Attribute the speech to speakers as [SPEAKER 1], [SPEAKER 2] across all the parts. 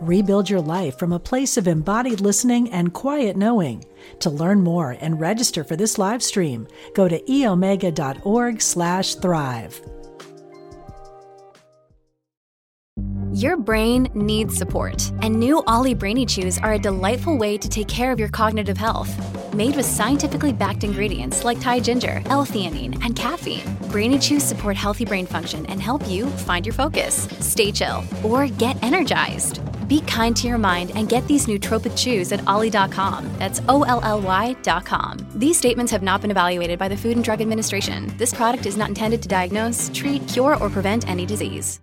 [SPEAKER 1] Rebuild your life from a place of embodied listening and quiet knowing. To learn more and register for this live stream, go to eomega.org/thrive.
[SPEAKER 2] Your brain needs support, and new OLLY Brainy Chews are a delightful way to take care of your cognitive health. Made with scientifically backed ingredients like Thai ginger, L-theanine, and caffeine, Brainy Chews support healthy brain function and help you find your focus, stay chill, or get energized. Be kind to your mind and get these nootropic chews at olly.com. That's O L L Y.com. These statements have not been evaluated by the Food and Drug Administration. This product is not intended to diagnose, treat, cure, or prevent any disease.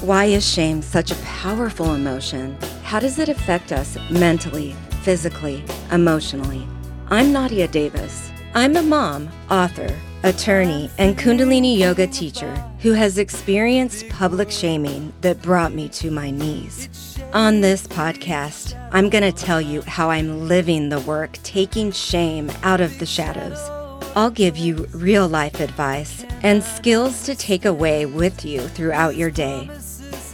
[SPEAKER 3] Why is shame such a powerful emotion? How does it affect us mentally, physically, emotionally? I'm Nadia Davis. I'm a mom, author, attorney, and Kundalini yoga teacher who has experienced public shaming that brought me to my knees. On this podcast, I'm going to tell you how I'm living the work, taking shame out of the shadows. I'll give you real life advice and skills to take away with you throughout your day.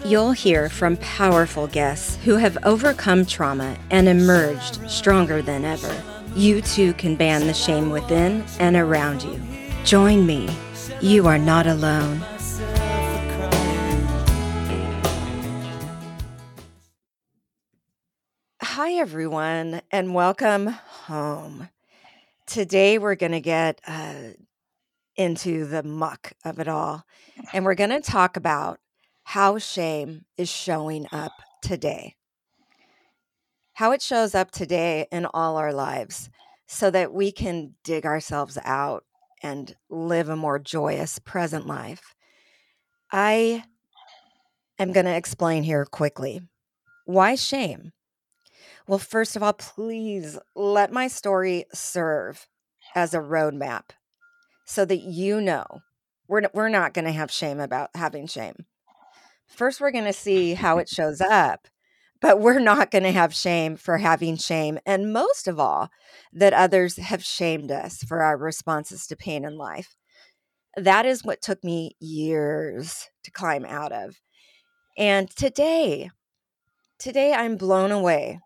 [SPEAKER 3] You'll hear from powerful guests who have overcome trauma and emerged stronger than ever. You too can ban the shame within and around you. Join me. You are not alone. Hi, everyone, and welcome home. Today, we're going to get uh, into the muck of it all, and we're going to talk about how shame is showing up today. How it shows up today in all our lives so that we can dig ourselves out and live a more joyous present life. I am going to explain here quickly. Why shame? Well, first of all, please let my story serve as a roadmap so that you know we're, we're not going to have shame about having shame. First, we're going to see how it shows up, but we're not going to have shame for having shame. And most of all, that others have shamed us for our responses to pain in life. That is what took me years to climb out of. And today, today I'm blown away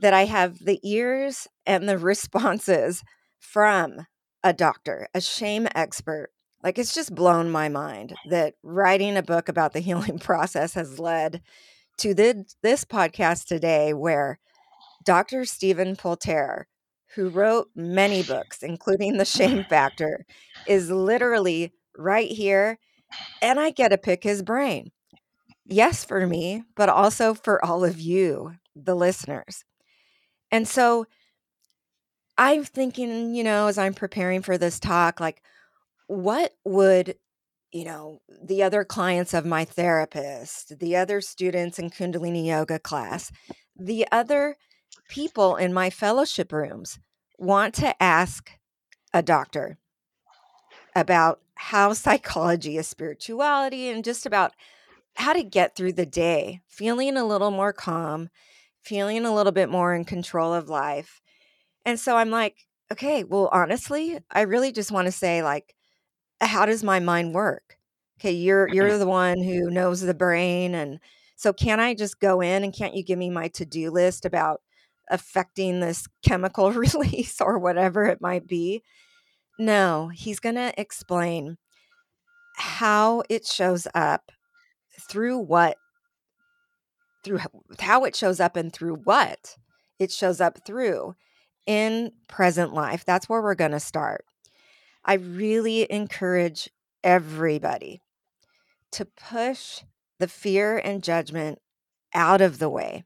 [SPEAKER 3] that I have the ears and the responses from a doctor, a shame expert. Like it's just blown my mind that writing a book about the healing process has led to the, this podcast today where Dr. Stephen Poulter who wrote many books, including The Shame Factor, is literally right here. And I get to pick his brain. Yes, for me, but also for all of you, the listeners. And so I'm thinking, you know, as I'm preparing for this talk, like, what would, you know, the other clients of my therapist, the other students in Kundalini yoga class, the other people in my fellowship rooms want to ask a doctor about how psychology is spirituality and just about how to get through the day feeling a little more calm, feeling a little bit more in control of life. And so I'm like, okay, well, honestly, I really just want to say, like, how does my mind work? Okay, you're you're mm-hmm. the one who knows the brain and so can I just go in and can't you give me my to-do list about affecting this chemical release or whatever it might be. No, he's going to explain how it shows up through what through how it shows up and through what it shows up through in present life. That's where we're going to start. I really encourage everybody to push the fear and judgment out of the way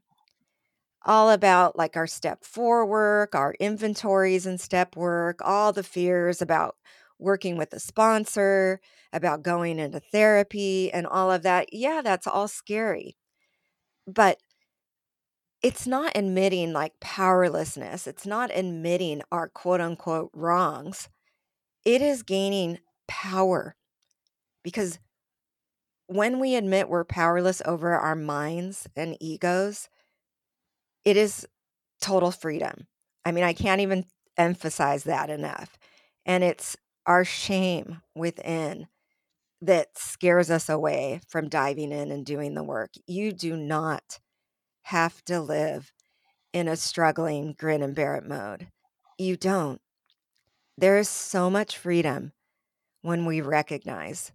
[SPEAKER 3] all about like our step four work, our inventories and step work, all the fears about working with a sponsor, about going into therapy and all of that. Yeah, that's all scary. But it's not admitting like powerlessness. It's not admitting our quote unquote wrongs. It is gaining power because when we admit we're powerless over our minds and egos, it is total freedom. I mean, I can't even emphasize that enough. And it's our shame within that scares us away from diving in and doing the work. You do not have to live in a struggling grin and bear it mode. You don't. There is so much freedom when we recognize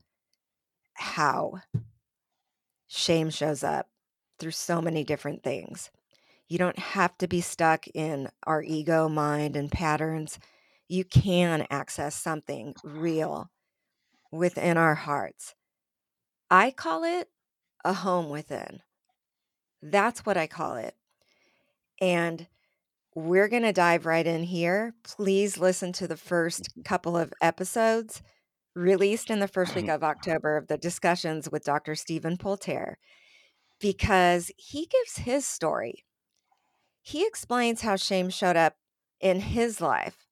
[SPEAKER 3] how shame shows up through so many different things. You don't have to be stuck in our ego, mind, and patterns. You can access something real within our hearts. I call it a home within. That's what I call it. And we're going to dive right in here. Please listen to the first mm-hmm. couple of episodes released in the first week mm-hmm. of October of the discussions with Dr. Stephen Poulter because he gives his story. He explains how shame showed up in his life,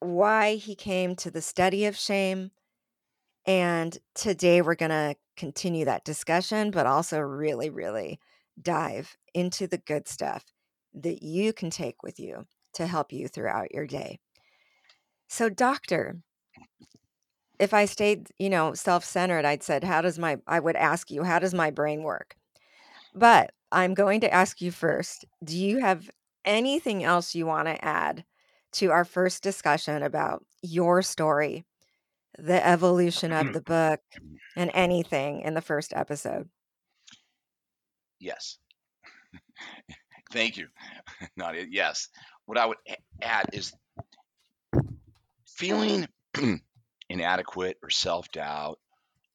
[SPEAKER 3] why he came to the study of shame. And today we're going to continue that discussion, but also really, really dive into the good stuff that you can take with you to help you throughout your day. So, doctor, if I stayed, you know, self-centered, I'd said, how does my I would ask you, how does my brain work? But I'm going to ask you first, do you have anything else you want to add to our first discussion about your story, the evolution of mm-hmm. the book, and anything in the first episode?
[SPEAKER 4] Yes. Thank you, Nadia. Yes. What I would add is feeling inadequate or self doubt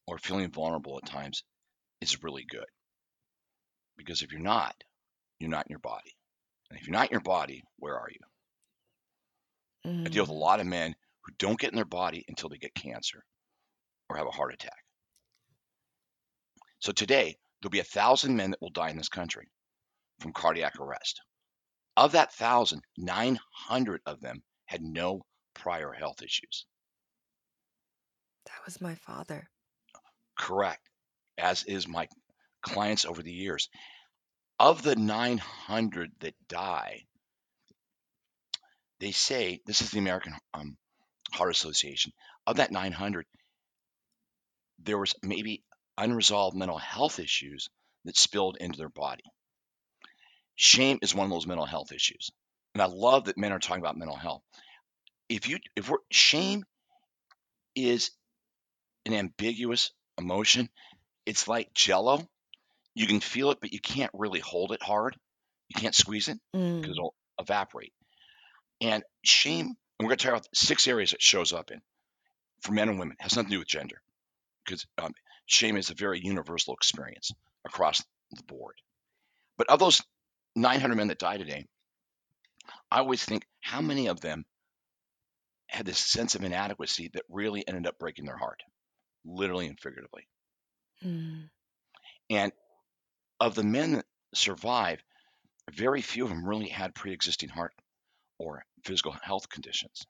[SPEAKER 4] or feeling vulnerable at times is really good. Because if you're not, you're not in your body. And if you're not in your body, where are you? Mm. I deal with a mm. lot of men who don't get in their body until they get cancer or have a heart attack. So today, there'll be a thousand men that will die in this country from cardiac arrest. Of that thousand, 900 of them had no prior health issues.
[SPEAKER 3] That was my father.
[SPEAKER 4] Correct. As is my clients over the years. Of the 900 that die, they say this is the American um, Heart Association. Of that 900, there was maybe unresolved mental health issues that spilled into their body. Shame is one of those mental health issues. And I love that men are talking about mental health. If you if we're shame is an ambiguous emotion. It's like jello. You can feel it, but you can't really hold it hard. You can't squeeze it because mm. it'll evaporate. And shame, and we're going to talk about six areas it shows up in for men and women. It has nothing to do with gender because um, shame is a very universal experience across the board. But of those 900 men that died today, I always think how many of them had this sense of inadequacy that really ended up breaking their heart, literally and figuratively. Mm. And of the men that survive, very few of them really had pre existing heart or physical health conditions.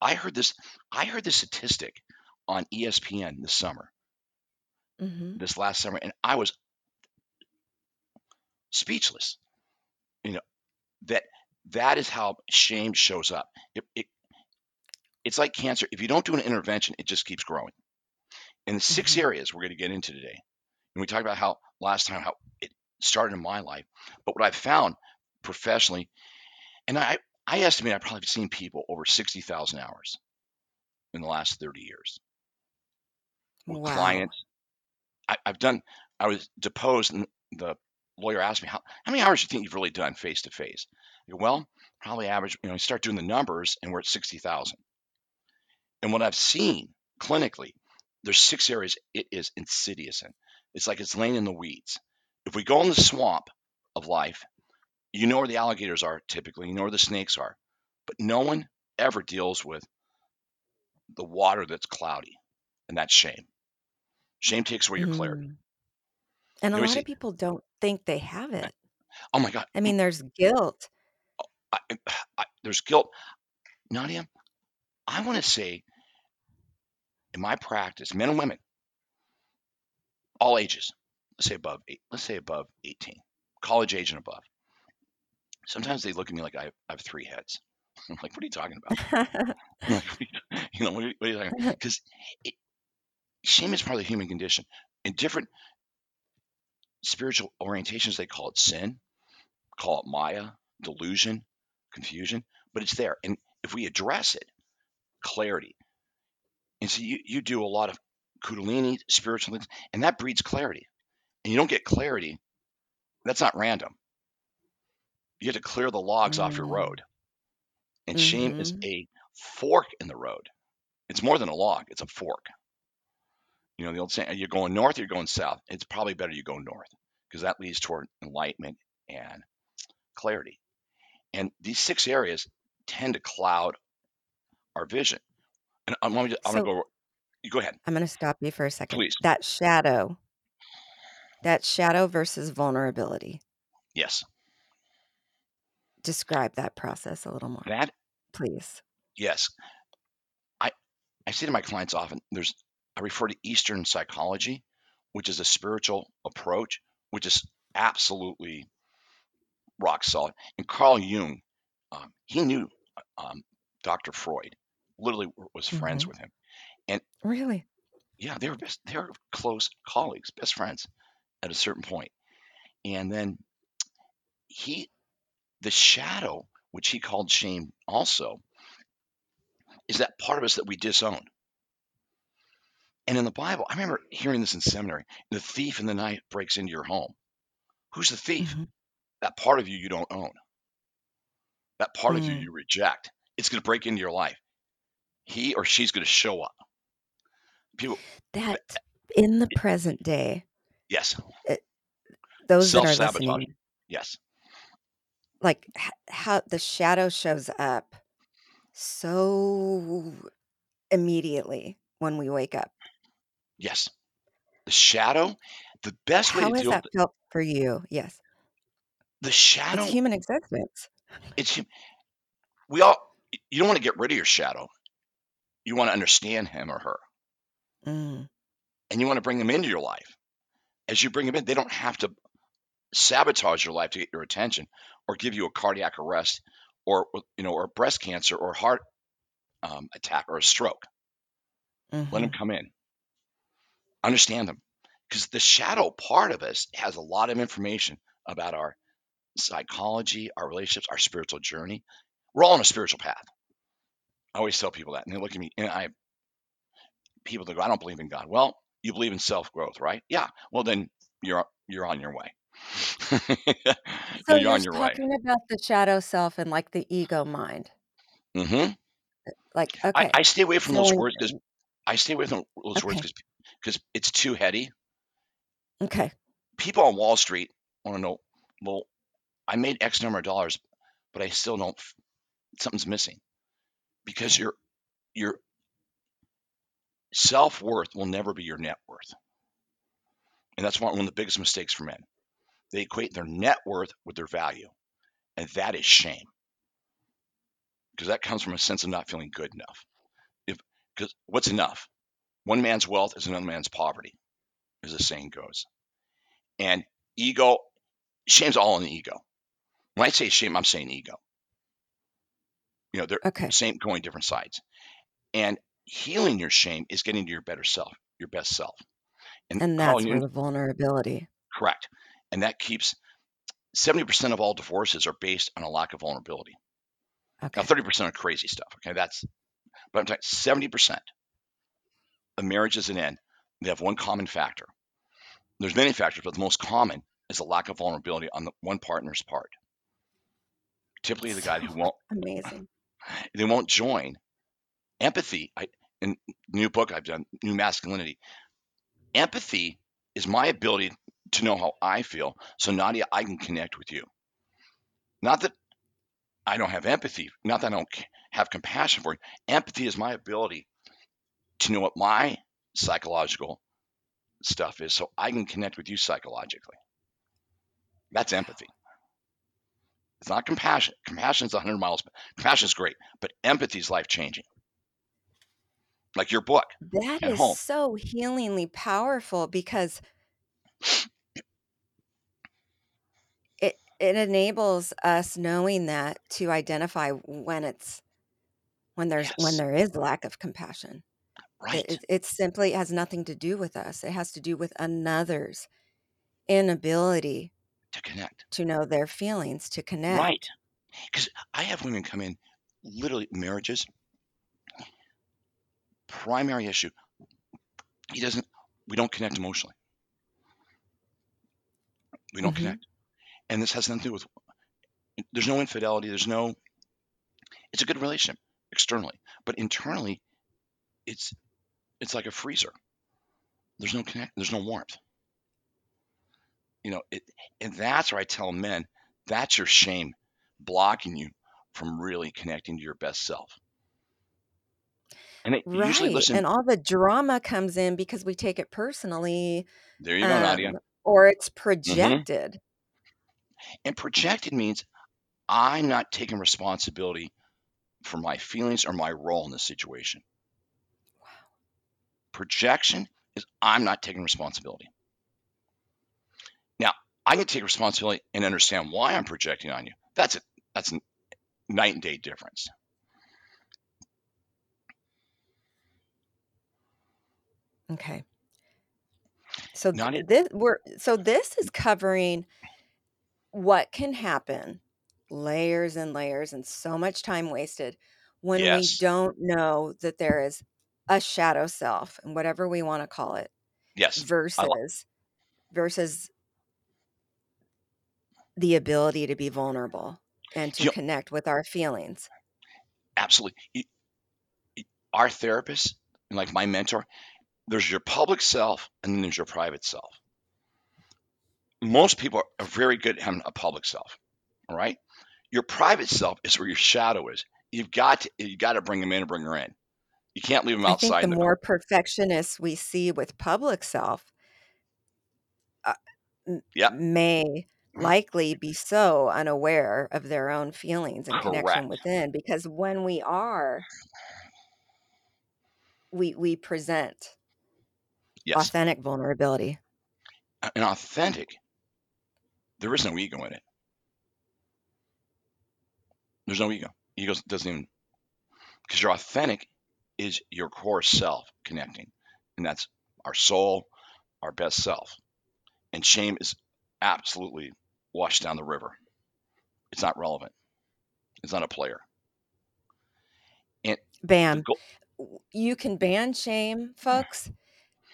[SPEAKER 4] I heard this I heard this statistic on ESPN this summer. Mm-hmm. This last summer and I was speechless. You know, that that is how shame shows up. It, it, it's like cancer. If you don't do an intervention, it just keeps growing. In the 6 mm-hmm. areas we're going to get into today, and we talked about how last time how it started in my life, but what I've found professionally, and I I estimate I've probably seen people over sixty thousand hours in the last thirty years with wow. clients. I, have done. I was deposed, and the lawyer asked me how how many hours do you think you've really done face to face. Well, probably average. You know, you start doing the numbers, and we're at sixty thousand. And what I've seen clinically, there's six areas it is insidious in. It's like it's laying in the weeds. If we go in the swamp of life, you know where the alligators are typically, you know where the snakes are, but no one ever deals with the water that's cloudy, and that's shame. Shame takes away your clarity.
[SPEAKER 3] Mm. And a lot of people don't think they have it.
[SPEAKER 4] Oh my God.
[SPEAKER 3] I mean, there's guilt.
[SPEAKER 4] Oh, I, I, there's guilt. Nadia, I want to say in my practice, men and women, all ages, let's say above eight, let's say above 18, college age and above. Sometimes they look at me like I, I have three heads. I'm like, what are you talking about? like, you know, what are, what are you talking about? Because shame is part of the human condition. In different spiritual orientations, they call it sin, call it Maya, delusion, confusion, but it's there. And if we address it, clarity. And so you, you do a lot of Kundalini, spiritual things, and that breeds clarity. And you don't get clarity, that's not random. You have to clear the logs off your
[SPEAKER 3] Mm.
[SPEAKER 4] road. And shame is
[SPEAKER 3] Mhm.
[SPEAKER 4] a fork in the road. It's more than a log, it's a fork. You know, the old saying, you're going north, you're going south. It's probably better you go north because that leads toward enlightenment and clarity. And these six areas tend to cloud our vision. And I'm, I'm
[SPEAKER 3] So
[SPEAKER 4] go. You go ahead,
[SPEAKER 3] I'm going to stop you for a second.
[SPEAKER 4] please.
[SPEAKER 3] That shadow, that shadow versus vulnerability.
[SPEAKER 4] Yes,
[SPEAKER 3] Describe that process a little more,
[SPEAKER 4] that.
[SPEAKER 3] please.
[SPEAKER 4] Yes, I I say to my clients often. There's I refer to Eastern psychology, which is a spiritual approach, which is absolutely rock solid. And Carl Jung, um, he knew um, Dr. Freud. Literally was friends
[SPEAKER 3] hmm
[SPEAKER 4] with him, and
[SPEAKER 3] Really?
[SPEAKER 4] yeah, they were best. They were close colleagues, best friends at a certain point. And then he, the shadow, which he called shame, also is that part of us that we disown. And in the Bible, I remember hearing this in seminary: the thief in the night breaks into your home. Who's the thief?
[SPEAKER 3] hmm
[SPEAKER 4] That part of you you don't own. That part of you
[SPEAKER 3] Mm.
[SPEAKER 4] you reject. It's going to break into your life. He or she's going to show up. People,
[SPEAKER 3] That in the present day,
[SPEAKER 4] yes,
[SPEAKER 3] it, those that are listening,
[SPEAKER 4] Yes,
[SPEAKER 3] like how the shadow shows up so immediately when we wake up.
[SPEAKER 4] Yes. The shadow. The best way
[SPEAKER 3] How
[SPEAKER 4] to
[SPEAKER 3] has
[SPEAKER 4] deal with
[SPEAKER 3] that felt for you? Yes,
[SPEAKER 4] the
[SPEAKER 3] it's
[SPEAKER 4] shadow.
[SPEAKER 3] human existence.
[SPEAKER 4] It's hum- we all. You don't want to get rid of your shadow. You want to understand him or her,
[SPEAKER 3] Mm.
[SPEAKER 4] and you want to bring them into your life. As you bring them in, they don't have to sabotage your life to get your attention, or give you a cardiac arrest, or you know, or breast cancer, or heart um, attack, or a stroke. Let them
[SPEAKER 3] hmm
[SPEAKER 4] come in. Understand them, because the shadow part of us has a lot of information about our psychology, our relationships, our spiritual journey. We're all on a spiritual path. I always tell people that, and they look at me, and I people that go, "I don't believe in God." Well, you believe in self growth, right? Yeah. Well, then you're you're on your way.
[SPEAKER 3] So
[SPEAKER 4] you're
[SPEAKER 3] you're
[SPEAKER 4] on your way.
[SPEAKER 3] talking about the shadow self and like the ego mind.
[SPEAKER 4] Mm-hmm.
[SPEAKER 3] Like,
[SPEAKER 4] I,
[SPEAKER 3] okay,
[SPEAKER 4] I stay away from
[SPEAKER 3] so
[SPEAKER 4] those words because I stay away from those words because because it's too heady.
[SPEAKER 3] okay,
[SPEAKER 4] People on Wall Street want to know, well, I made X number of dollars, but I still don't. f- Something's missing because your your self worth will never be your net worth, and that's one one of the biggest mistakes for men. They equate their net worth with their value, and that is shame because that comes from a sense of not feeling good enough. If because what's enough? One man's wealth is another man's poverty, as the saying goes. And ego, shame's all in the ego. When I say shame, I'm saying ego. You know, they're
[SPEAKER 3] okay.
[SPEAKER 4] same going different sides. And healing your shame is getting to your better self, your best self. And
[SPEAKER 3] And that's where the vulnerability.
[SPEAKER 4] correct. And that keeps 70% of all divorces are based on a lack of vulnerability.
[SPEAKER 3] Okay.
[SPEAKER 4] Now, 30% are crazy stuff. Okay, that's but I'm talking 70% of marriages that end, they have one common factor. There's many factors, but the most common is a lack of vulnerability on the one partner's part. Typically, the guy who won't
[SPEAKER 3] amazing.
[SPEAKER 4] they won't join empathy. I in new book I've done, New Masculinity. Empathy is my ability to know how I feel. So Nadia, I can connect with you. Not that I don't have empathy, not that I don't have compassion for you. Empathy is my ability to know what my psychological stuff is so I can connect with you psychologically. That's empathy. It's not compassion. Compassion is 100 miles. Compassion is great, but empathy is life changing. Like your book
[SPEAKER 3] That
[SPEAKER 4] at
[SPEAKER 3] is
[SPEAKER 4] home.
[SPEAKER 3] so healingly powerful because it it enables us knowing that to identify when it's when there's when there is lack of compassion. It,
[SPEAKER 4] right.
[SPEAKER 3] it, it simply has nothing to do with us. It has to do with another's inability
[SPEAKER 4] To connect.
[SPEAKER 3] to know their feelings, to connect.
[SPEAKER 4] Right.
[SPEAKER 3] connect.
[SPEAKER 4] Because I have women come in, literally marriages, primary issue. He doesn't, we don't connect emotionally. We don't
[SPEAKER 3] hmm
[SPEAKER 4] connect. And this has nothing to do with, there's no infidelity. There's no, it's a good relationship externally, but internally, it's, it's like a freezer. There's no connect, there's no warmth. You know, it, and that's where I tell men, that's your shame blocking you from really connecting to your best self. And usually
[SPEAKER 3] Right.
[SPEAKER 4] listen.
[SPEAKER 3] And all the drama comes in because we take it personally,
[SPEAKER 4] There you go, Nadia.
[SPEAKER 3] um, or it's
[SPEAKER 4] hmm
[SPEAKER 3] projected.
[SPEAKER 4] And projected means I'm not taking responsibility for my feelings or my role in this situation. Projection is I'm not taking responsibility. Now, I can take responsibility and understand why I'm projecting on you. That's it. That's a night and day difference.
[SPEAKER 3] Okay. So th- this we're so this is covering what can happen, layers and layers and so much time wasted when we don't know that there is a shadow self and whatever we want to call it
[SPEAKER 4] yes, I like.
[SPEAKER 3] versus versus the ability to be vulnerable and to
[SPEAKER 4] You know,
[SPEAKER 3] connect with our feelings.
[SPEAKER 4] absolutely. Our therapist, and like my mentor, there's your public self and then there's your private self. Most people are very good at having a public self. All right. Your private self is where your shadow is. You've got to you got to bring them in and bring her in. You can't leave them
[SPEAKER 3] I think
[SPEAKER 4] outside
[SPEAKER 3] the
[SPEAKER 4] the
[SPEAKER 3] more perfectionists we see with public self uh, may likely be so unaware of their own feelings and connection within because when we are we we present
[SPEAKER 4] Yes.
[SPEAKER 3] authentic vulnerability
[SPEAKER 4] And authentic, there is no ego in it. There's no ego. Ego doesn't even because you're authentic is your core self connecting. And that's our soul, our best self. And shame is absolutely washed down the river. It's not relevant. It's not a player. And goal
[SPEAKER 3] W- you can ban shame folks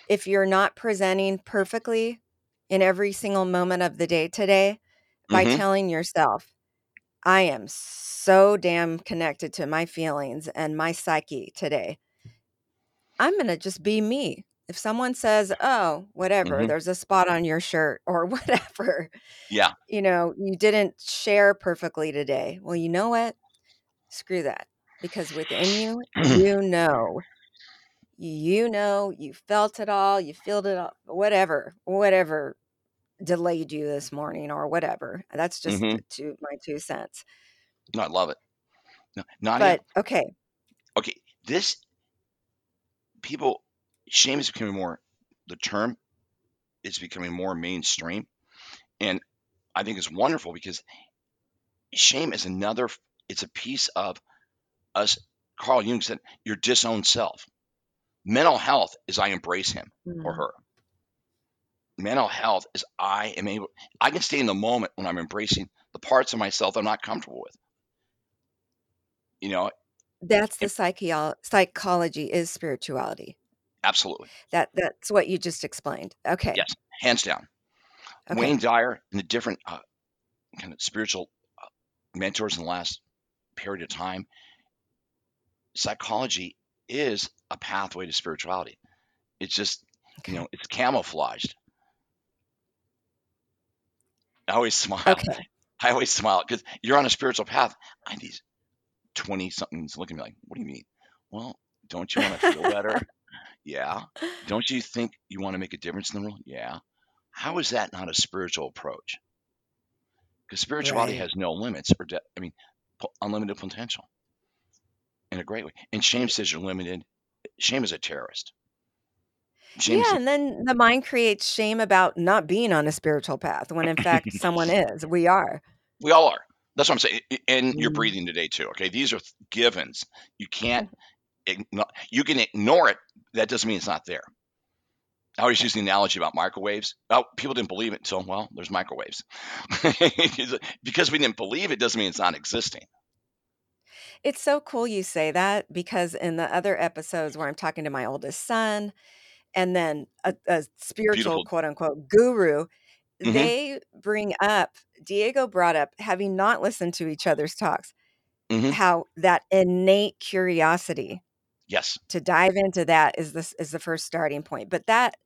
[SPEAKER 3] if you're not presenting perfectly in every single moment of the day today by
[SPEAKER 4] hmm
[SPEAKER 3] telling yourself I am so damn connected to my feelings and my psyche today. I'm going to just be me. If someone says, oh, whatever,
[SPEAKER 4] hmm
[SPEAKER 3] there's a spot on your shirt or whatever,
[SPEAKER 4] Yeah.
[SPEAKER 3] you know, you didn't share perfectly today. Well, you know what? Screw that. Because within you, you know, you know, you felt it all, you felt it all, whatever, whatever delayed you this morning or whatever. That's just
[SPEAKER 4] hmm
[SPEAKER 3] two, my two cents.
[SPEAKER 4] No, I love it. No, Nadia,
[SPEAKER 3] But okay,
[SPEAKER 4] okay, this people, shame is becoming more, the term is becoming more mainstream. And I think it's wonderful because shame is another, it's a piece of us. Carl Jung said, your disowned self. Mental health is I embrace him or
[SPEAKER 3] Mm.
[SPEAKER 4] her. Mental health is I am able, I can stay in the moment when I'm embracing the parts of myself I'm not comfortable with. You know,
[SPEAKER 3] that's the psychio- psychology is spirituality.
[SPEAKER 4] absolutely.
[SPEAKER 3] That that's what you just explained. Okay.
[SPEAKER 4] Yes, hands down.
[SPEAKER 3] Okay.
[SPEAKER 4] Wayne Dyer and the different uh, kind of spiritual uh, mentors in the last period of time, psychology is a pathway to spirituality. It's just, you
[SPEAKER 3] Okay.
[SPEAKER 4] know, it's camouflaged. I always smile.
[SPEAKER 3] Okay.
[SPEAKER 4] I always smile because you're on a spiritual path. And these 20 somethings looking at me like, what do you mean? Well, don't you want to feel better? Yeah. Don't you think you want to make a difference in the world? Yeah. How is that not a spiritual approach? because spirituality
[SPEAKER 3] Right.
[SPEAKER 4] has no limits or de- I mean, po- unlimited potential in a great way. And shame says you're limited. Shame is a terrorist.
[SPEAKER 3] Yeah, and then the mind creates shame about not being on a spiritual path when in fact someone is. We are.
[SPEAKER 4] we all are. That's what I'm saying. I- And you're
[SPEAKER 3] Mm.
[SPEAKER 4] breathing today too. Okay, these are givens. You can't. igno- You can ignore it. That doesn't mean it's not there. I always use the analogy about microwaves. Oh, people didn't believe it until well, there's microwaves. because we didn't believe it doesn't mean it's not existing.
[SPEAKER 3] It's so cool you say that because in the other episodes where I'm talking to my oldest son and then a, a spiritual
[SPEAKER 4] Beautiful.
[SPEAKER 3] quote unquote guru,
[SPEAKER 4] Mhm.
[SPEAKER 3] they bring up, Diego brought up, having not listened to each other's talks,
[SPEAKER 4] Mhm.
[SPEAKER 3] how that innate curiosity
[SPEAKER 4] Yes,
[SPEAKER 3] to dive into that is this is the first starting point. But that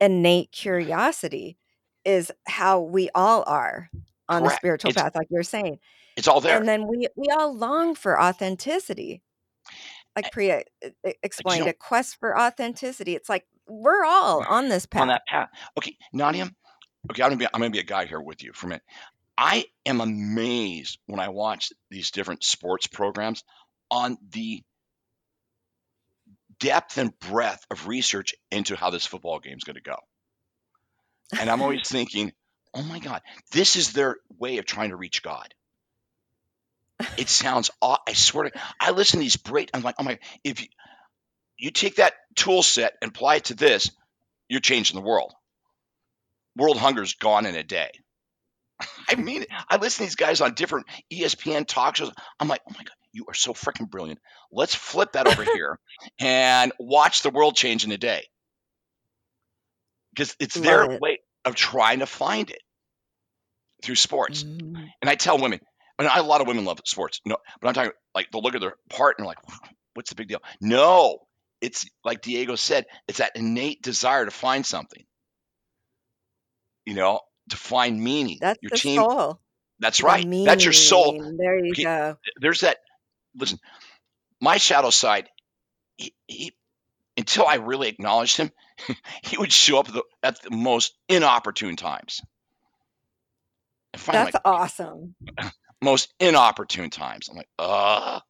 [SPEAKER 3] innate curiosity is how we all are on the spiritual
[SPEAKER 4] It's-
[SPEAKER 3] path, like you're saying.
[SPEAKER 4] it's all there.
[SPEAKER 3] And then we we all long for authenticity. Like Priya explained, a quest for authenticity. It's like we're all on this path.
[SPEAKER 4] on that path. Okay, Nadia. Okay, I'm gonna be I'm gonna be a guy here with you for a minute. I am amazed when I watch these different sports programs on the depth and breadth of research into how this football game is going to go. And I'm always thinking, oh my God, this is their way of trying to reach God. It sounds, aw- I swear to I listen to these great, I'm like, oh my, if you, you take that tool set and apply it to this, you're changing the world. World hunger's gone in a day. I mean. I listen to these guys on different ESPN talk shows. I'm like, oh my God, you are so freaking brilliant. Let's flip that over here and watch the world change in a day. Because it's their
[SPEAKER 3] it.
[SPEAKER 4] way of trying to find it through sports.
[SPEAKER 3] Mm.
[SPEAKER 4] And I tell women, and I, a lot of women love sports. No, but I'm talking like they'll look at their partner like, what's the big deal? No, it's like Diego said, it's that innate desire to find something. You know, to find meaning.
[SPEAKER 3] That's
[SPEAKER 4] Your
[SPEAKER 3] the
[SPEAKER 4] team.
[SPEAKER 3] soul.
[SPEAKER 4] That's right. That's your soul.
[SPEAKER 3] There you go.
[SPEAKER 4] There's that. Listen, my shadow side. He, he, until I really acknowledged him, he would show up at the, at the most inopportune times.
[SPEAKER 3] That's awesome.
[SPEAKER 4] most inopportune times. I'm like, ugh,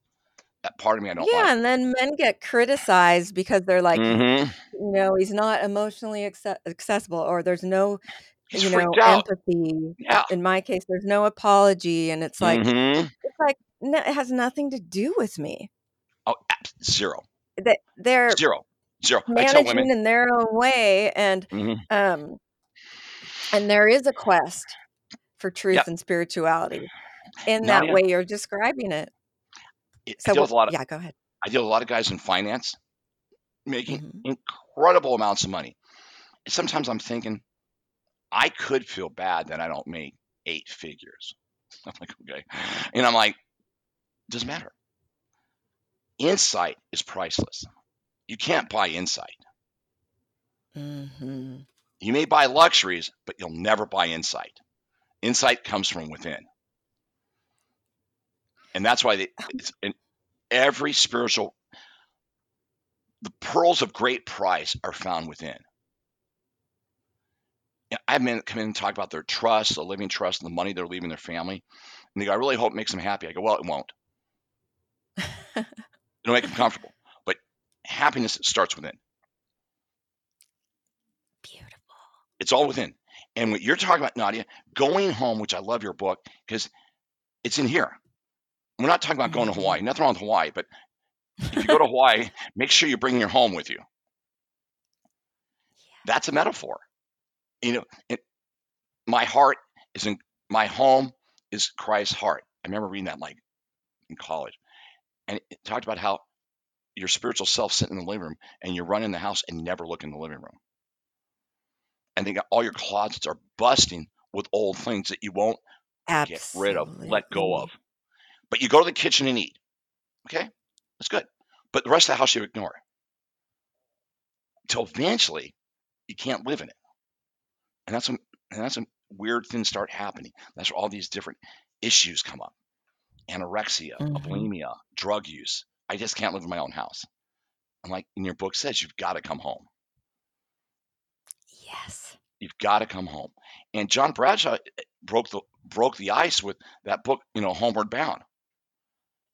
[SPEAKER 4] that part of me I don't
[SPEAKER 3] Yeah,
[SPEAKER 4] like.
[SPEAKER 3] and then men get criticized because they're like,
[SPEAKER 4] Mhm.
[SPEAKER 3] you know, he's not emotionally acce- accessible, or there's no,
[SPEAKER 4] He's
[SPEAKER 3] you know,
[SPEAKER 4] freaked out.
[SPEAKER 3] empathy.
[SPEAKER 4] Yeah.
[SPEAKER 3] In my case, there's no apology, and it's like,
[SPEAKER 4] Mhm.
[SPEAKER 3] it's like no, it has nothing to do with me.
[SPEAKER 4] Oh, abs- zero,
[SPEAKER 3] That they're
[SPEAKER 4] zero, zero. I tell
[SPEAKER 3] managing
[SPEAKER 4] women,
[SPEAKER 3] in their own way, and
[SPEAKER 4] mhm,
[SPEAKER 3] um, and there is a quest for truth
[SPEAKER 4] Yep.
[SPEAKER 3] and spirituality in that
[SPEAKER 4] Nadia,
[SPEAKER 3] way you're describing it.
[SPEAKER 4] I
[SPEAKER 3] So,
[SPEAKER 4] deal with a lot of
[SPEAKER 3] yeah, go ahead.
[SPEAKER 4] I deal with a lot of guys in finance making
[SPEAKER 3] Mhm.
[SPEAKER 4] incredible amounts of money. Sometimes I'm thinking I could feel bad that I don't make eight figures. I'm like, okay, and I'm like, doesn't matter. Insight is priceless. You can't buy insight.
[SPEAKER 3] hmm
[SPEAKER 4] You may buy luxuries, but you'll never buy insight. Insight comes from within. And that's why they, oh. it's in every spiritual, the pearls of great price are found within. Yeah, I have men come in and talk about their trust, the living trust, and the money they're leaving their family. And they go, I really hope it makes them happy. I go, well, it won't. It'll make them comfortable. But happiness starts within.
[SPEAKER 3] Beautiful.
[SPEAKER 4] It's all within. And what you're talking about, Nadia, going home, which I love your book because it's in here. We're not talking about going to. Hawaii. Nothing wrong with Hawaii, but if you go to Hawaii, make sure you bring your home with you. That's a metaphor. You know, it, my heart is in my home is Christ's heart. I remember reading that like in college, and it talked about how your spiritual self sitting in the living room and you run in the house and never look in the living room. And they got all your closets are busting with old things that you won't get rid of, let go of. But you go to the kitchen and eat. Okay, that's good. But the rest of the house you ignore. Until eventually you can't live in it. And that's when and that's when weird things start happening. That's where all these different issues come up. Anorexia,
[SPEAKER 3] Mhm.
[SPEAKER 4] bulimia, drug use. I just can't live in my own house. I'm like, in your book says you've got to come home.
[SPEAKER 3] Yes.
[SPEAKER 4] You've got to come home. And John Bradshaw, broke the broke the ice with that book, you know, Homeward Bound.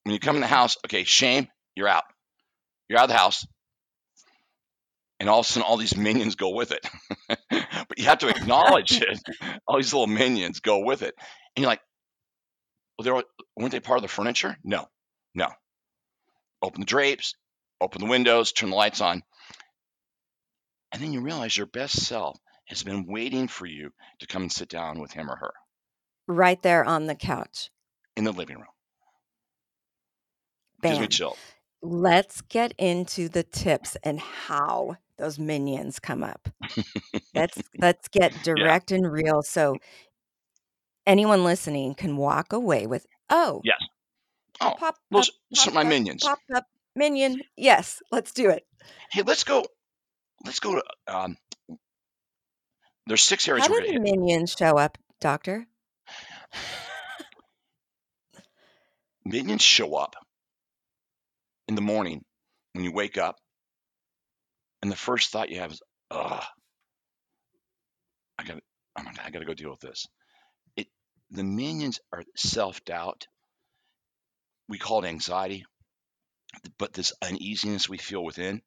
[SPEAKER 4] When you come in the house, okay, shame, you're out. You're out of the house. And all of a sudden, all these minions go with it. but you have to acknowledge it. All these little minions go with it. And you're like, well, they were, weren't they part of the furniture? No, no. Open the drapes, open the windows, turn the lights on. And then you realize your best self has been waiting for you to come and sit down with him or her
[SPEAKER 3] Right there on the couch.
[SPEAKER 4] in the living room. Gives me
[SPEAKER 3] Bam.
[SPEAKER 4] chill.
[SPEAKER 3] Let's get into the tips and how those minions come up. Let's let's get
[SPEAKER 4] Yeah.
[SPEAKER 3] direct and real so anyone listening can walk away with, oh,
[SPEAKER 4] Yes. Oh,
[SPEAKER 3] pop
[SPEAKER 4] those
[SPEAKER 3] up,
[SPEAKER 4] of
[SPEAKER 3] pop
[SPEAKER 4] my
[SPEAKER 3] up,
[SPEAKER 4] minions.
[SPEAKER 3] pop up, minion. Yes, let's do it.
[SPEAKER 4] Hey, let's go. Let's go to. Um, there's six areas
[SPEAKER 3] How
[SPEAKER 4] we're
[SPEAKER 3] do
[SPEAKER 4] gonna
[SPEAKER 3] the
[SPEAKER 4] hit.
[SPEAKER 3] minions show up, doctor?
[SPEAKER 4] Minions show up in the morning when you wake up, and the first thought you have is, "Ugh, I got, my God, I got to go deal with this." It. The minions are self doubt. We call it anxiety, but this uneasiness we feel within,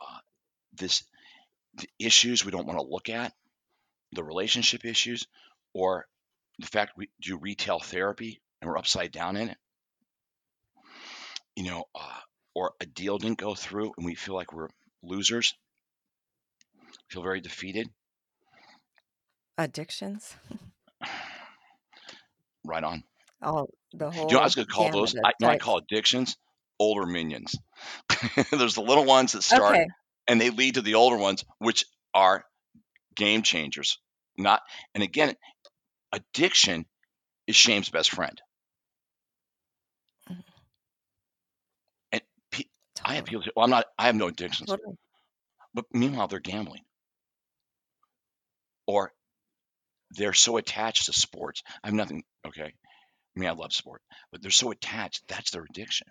[SPEAKER 4] uh, this the issues we don't want to look at, the relationship issues, or the fact we do retail therapy and we're upside down in it, you know, uh, or a deal didn't go through and we feel like we're losers, feel very defeated.
[SPEAKER 3] Addictions.
[SPEAKER 4] Right on.
[SPEAKER 3] All the
[SPEAKER 4] Do you know I was going to call those? I, you know, I call addictions older minions. There's the little ones that start
[SPEAKER 3] Okay.
[SPEAKER 4] and they lead to the older ones, which are game changers. Not, and again, addiction is shame's best friend.
[SPEAKER 3] Mhm.
[SPEAKER 4] And pe- I have people say, "Well, I'm not. I have no addictions,"
[SPEAKER 3] Totally.
[SPEAKER 4] but meanwhile they're gambling or they're so attached to sports. I have nothing. Okay, I mean I love sport, but they're so attached. That's their addiction,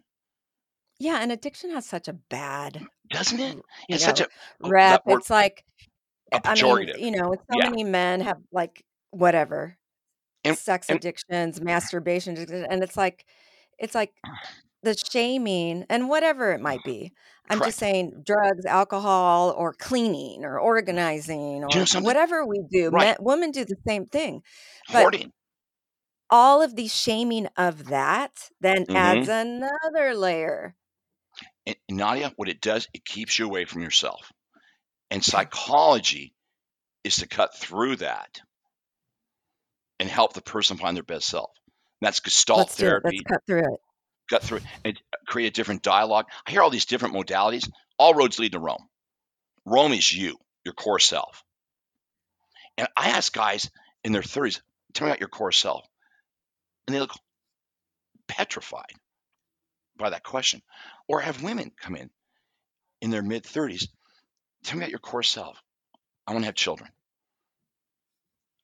[SPEAKER 3] Yeah, and addiction has such a bad,
[SPEAKER 4] doesn't it? Yeah,
[SPEAKER 3] you
[SPEAKER 4] it's such
[SPEAKER 3] know,
[SPEAKER 4] a oh,
[SPEAKER 3] rep.
[SPEAKER 4] word
[SPEAKER 3] It's like,
[SPEAKER 4] a
[SPEAKER 3] I mean, you know, so
[SPEAKER 4] Yeah,
[SPEAKER 3] many men have like whatever
[SPEAKER 4] and
[SPEAKER 3] sex
[SPEAKER 4] and
[SPEAKER 3] addictions, masturbation, and it's like, it's like the shaming and whatever it might be. I'm just saying drugs, alcohol, or cleaning, or organizing,
[SPEAKER 4] Do
[SPEAKER 3] or
[SPEAKER 4] something?
[SPEAKER 3] whatever we do.
[SPEAKER 4] Right,
[SPEAKER 3] Men, women do the same thing, but
[SPEAKER 4] hoarding.
[SPEAKER 3] all of the shaming of that then
[SPEAKER 4] hmm
[SPEAKER 3] adds another layer.
[SPEAKER 4] And Nadia, what it does, it keeps you away from yourself. And psychology is to cut through that and help the person find their best self. That's Gestalt
[SPEAKER 3] Let's it. Let's cut through it.
[SPEAKER 4] Cut through and create a different dialogue. I hear all these different modalities. All roads lead to Rome. Rome is you, your core self. And I ask guys in their 30s, tell me about your core self. And they look petrified by that question. Or have women come in in their mid 30s, tell me about your core self. I want to have children.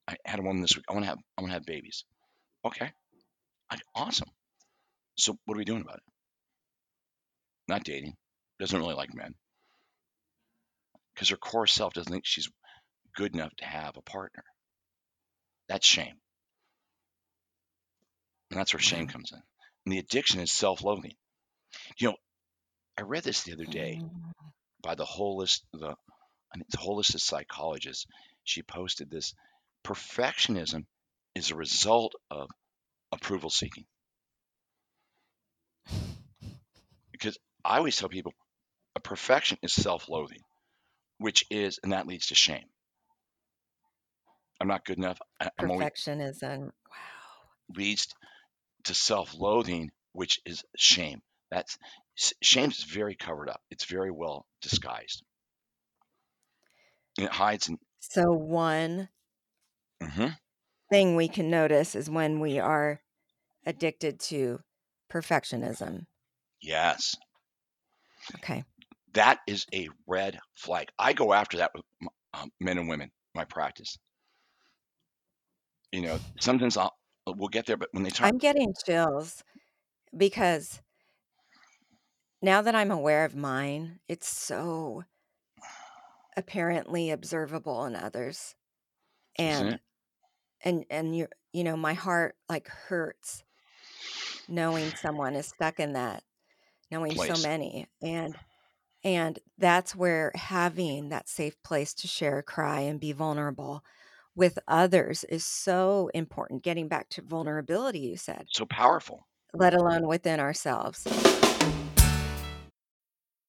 [SPEAKER 4] I had a woman this week. I want to have I want to have babies. Okay. I, awesome. So what are we doing about it? Not dating. Doesn't really like men. Because her core self doesn't think she's good enough to have a partner. That's shame. And that's where shame comes in. And the addiction is self-loathing. You know, I read this the other day
[SPEAKER 3] Mm.
[SPEAKER 4] by the holist the I think the holistic psychologist. She posted this. Perfectionism is a result of approval seeking. Because I always tell people a perfection is self-loathing, which is and that leads to shame. I'm not good enough. I, always
[SPEAKER 3] Perfectionism. Wow.
[SPEAKER 4] leads to self-loathing, which is shame. That's shame is very covered up. It's very well disguised. And it hides in.
[SPEAKER 3] So one
[SPEAKER 4] hmm
[SPEAKER 3] thing we can notice is when we are addicted to perfectionism.
[SPEAKER 4] Yes,
[SPEAKER 3] Okay.
[SPEAKER 4] that is a red flag. I go after that with um, men and women. My practice. You know, sometimes I'll we'll get there, but when they talk,
[SPEAKER 3] I'm getting chills because now that I'm aware of mine, it's so apparently observable in others. And and and you you know my heart like hurts knowing someone is stuck in that knowing so
[SPEAKER 4] Place.
[SPEAKER 3] many and and that's where having that safe place to share cry and be vulnerable with others is so important getting back to vulnerability you said
[SPEAKER 4] So powerful.
[SPEAKER 3] let alone within ourselves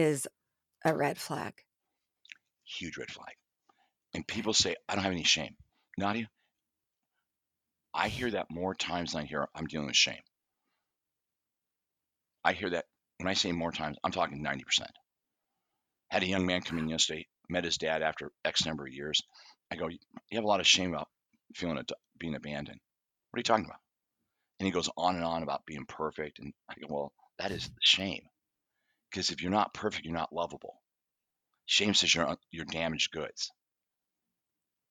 [SPEAKER 3] is a red flag
[SPEAKER 4] Huge red flag. And people say, I don't have any shame. Nadia, I hear that more times than I hear I'm dealing with shame. I hear that when I say more times, I'm talking 90%. Had a young man come in yesterday, met his dad after X number of years. I go, You have a lot of shame about feeling ad- being abandoned. What are you talking about? And he goes on and on about being perfect. And I go, Well, that is the shame. Because if you're not perfect, you're not lovable. Shame says you're, you're damaged goods.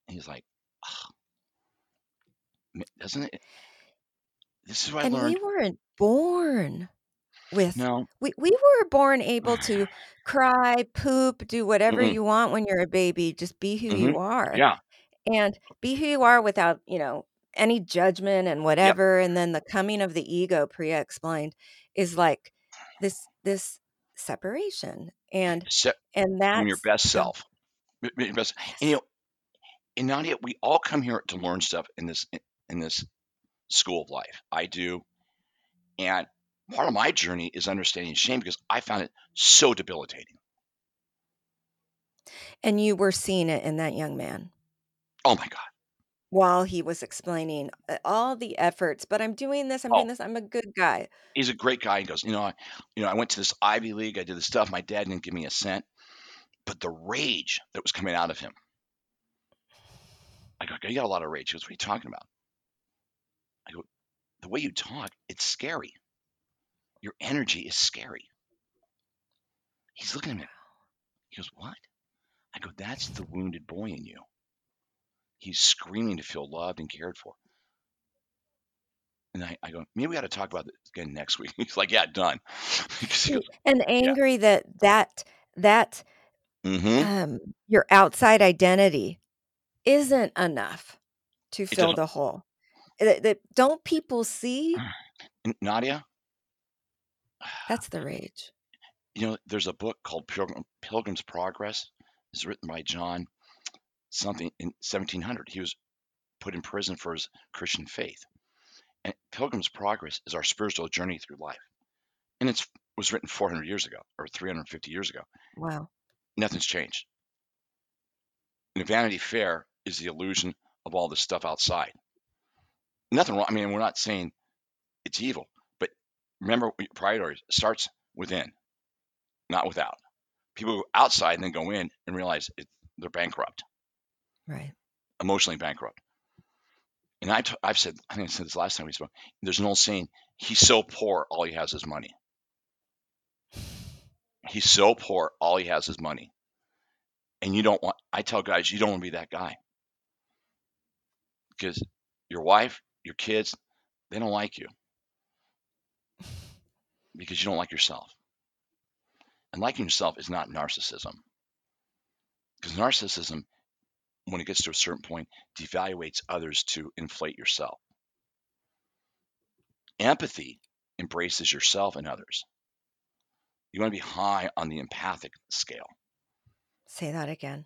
[SPEAKER 4] And he's like, "Ugh, ma- doesn't it? This is what I
[SPEAKER 3] and
[SPEAKER 4] learned.
[SPEAKER 3] we weren't born with
[SPEAKER 4] No,
[SPEAKER 3] we, we were born able to cry poop do whatever
[SPEAKER 4] Mm-mm.
[SPEAKER 3] you want when you're a baby just be who
[SPEAKER 4] Mhm.
[SPEAKER 3] you are
[SPEAKER 4] yeah,
[SPEAKER 3] and be who you are without you know any judgment and whatever and then the coming of the ego priya explained is like this this separation and
[SPEAKER 4] se-
[SPEAKER 3] and that
[SPEAKER 4] from your best self. Your best- And you know, and Nadia, we all come here to learn stuff in this in this school of life. I do, and part of my journey is understanding shame because I found it so debilitating.
[SPEAKER 3] and you were seeing it in that young man
[SPEAKER 4] Oh my God.
[SPEAKER 3] While he was explaining uh, all the efforts but i'm doing this i'm
[SPEAKER 4] Oh.
[SPEAKER 3] doing this i'm a good guy
[SPEAKER 4] he's a great guy. He goes, you know, I, you know, I went to this Ivy League. I did this stuff. My dad didn't give me a cent, but the rage that was coming out of him. I go, you got a lot of rage. He goes, what are you talking about? I go, the way you talk, it's scary. Your energy is scary. He's looking at me. He goes, what? I go, that's the wounded boy in you. He's screaming to feel loved and cared for. And I, I go, maybe we got to talk about this again next week. He's like, yeah, done. Goes,
[SPEAKER 3] and angry that that that
[SPEAKER 4] mm-hmm.
[SPEAKER 3] um your outside identity isn't enough to fill the hole that, that- don't people see
[SPEAKER 4] Nadia,
[SPEAKER 3] that's the rage
[SPEAKER 4] you know, there's a book called Pilgrim, Pilgrim's Progress. It's written by John something in 1700. He was put in prison for his Christian faith. And Pilgrim's Progress is our spiritual journey through life. And it was written 400 years ago or 350 years ago.
[SPEAKER 3] wow
[SPEAKER 4] Nothing's changed. And Vanity Fair is the illusion of all this stuff outside. Nothing wrong. I mean, we're not saying it's evil, but remember, your priority starts within, not without. People go outside and then go in and realize it, they're bankrupt,
[SPEAKER 3] right
[SPEAKER 4] emotionally bankrupt. And I t- I've said, I think I said this last time we spoke. There's an old saying: "He's so poor, all he has is money." He's so poor, all he has is money. And you don't want. I tell guys, you don't want to be that guy. because your wife, your kids, they don't like you because you don't like yourself. And liking yourself is not narcissism. Because narcissism, when it gets to a certain point, devaluates others to inflate yourself. Empathy embraces yourself and others. You want to be high on the empathic scale.
[SPEAKER 3] Say that again.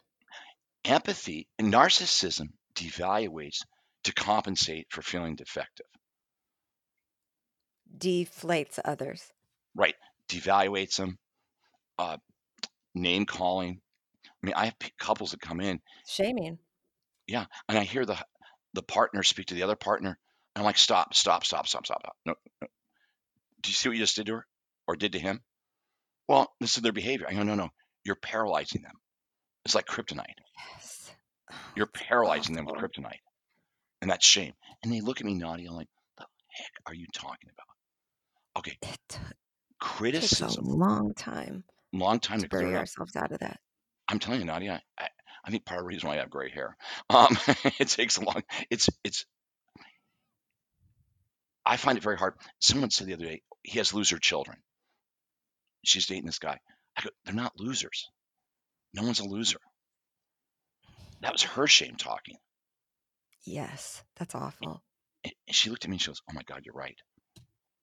[SPEAKER 4] Empathy and narcissism devaluates to compensate for feeling defective.
[SPEAKER 3] Deflates others.
[SPEAKER 4] Right. Devaluates them, uh, name calling. I mean, I have p- couples that come in,
[SPEAKER 3] Shaming.
[SPEAKER 4] yeah, and I hear the the partner speak to the other partner, and I'm like, stop, stop, stop, stop, stop. stop. No, no. Do you see what you just did to her or did to him? Well, this is their behavior. I go, no, no, you're paralyzing them. It's like kryptonite.
[SPEAKER 3] Yes. Oh,
[SPEAKER 4] You're paralyzing them with
[SPEAKER 3] awful.
[SPEAKER 4] kryptonite, and that's shame. And they look at me naughty. I'm like, the heck are you talking about? Okay,
[SPEAKER 3] It t- takes a
[SPEAKER 4] criticism.
[SPEAKER 3] long time
[SPEAKER 4] Long time
[SPEAKER 3] to
[SPEAKER 4] to clear
[SPEAKER 3] bury
[SPEAKER 4] it up.
[SPEAKER 3] ourselves out of that.
[SPEAKER 4] I'm telling you, Nadia, I, I think part of the reason why I have gray hair. Um, it takes a long. It's it's. I find it very hard. Someone said the other day he has loser children. She's dating this guy. I go, they're not losers. No one's a loser. That was her shame talking.
[SPEAKER 3] Yes, that's awful.
[SPEAKER 4] And and she looked at me and she goes, "Oh my God, you're right."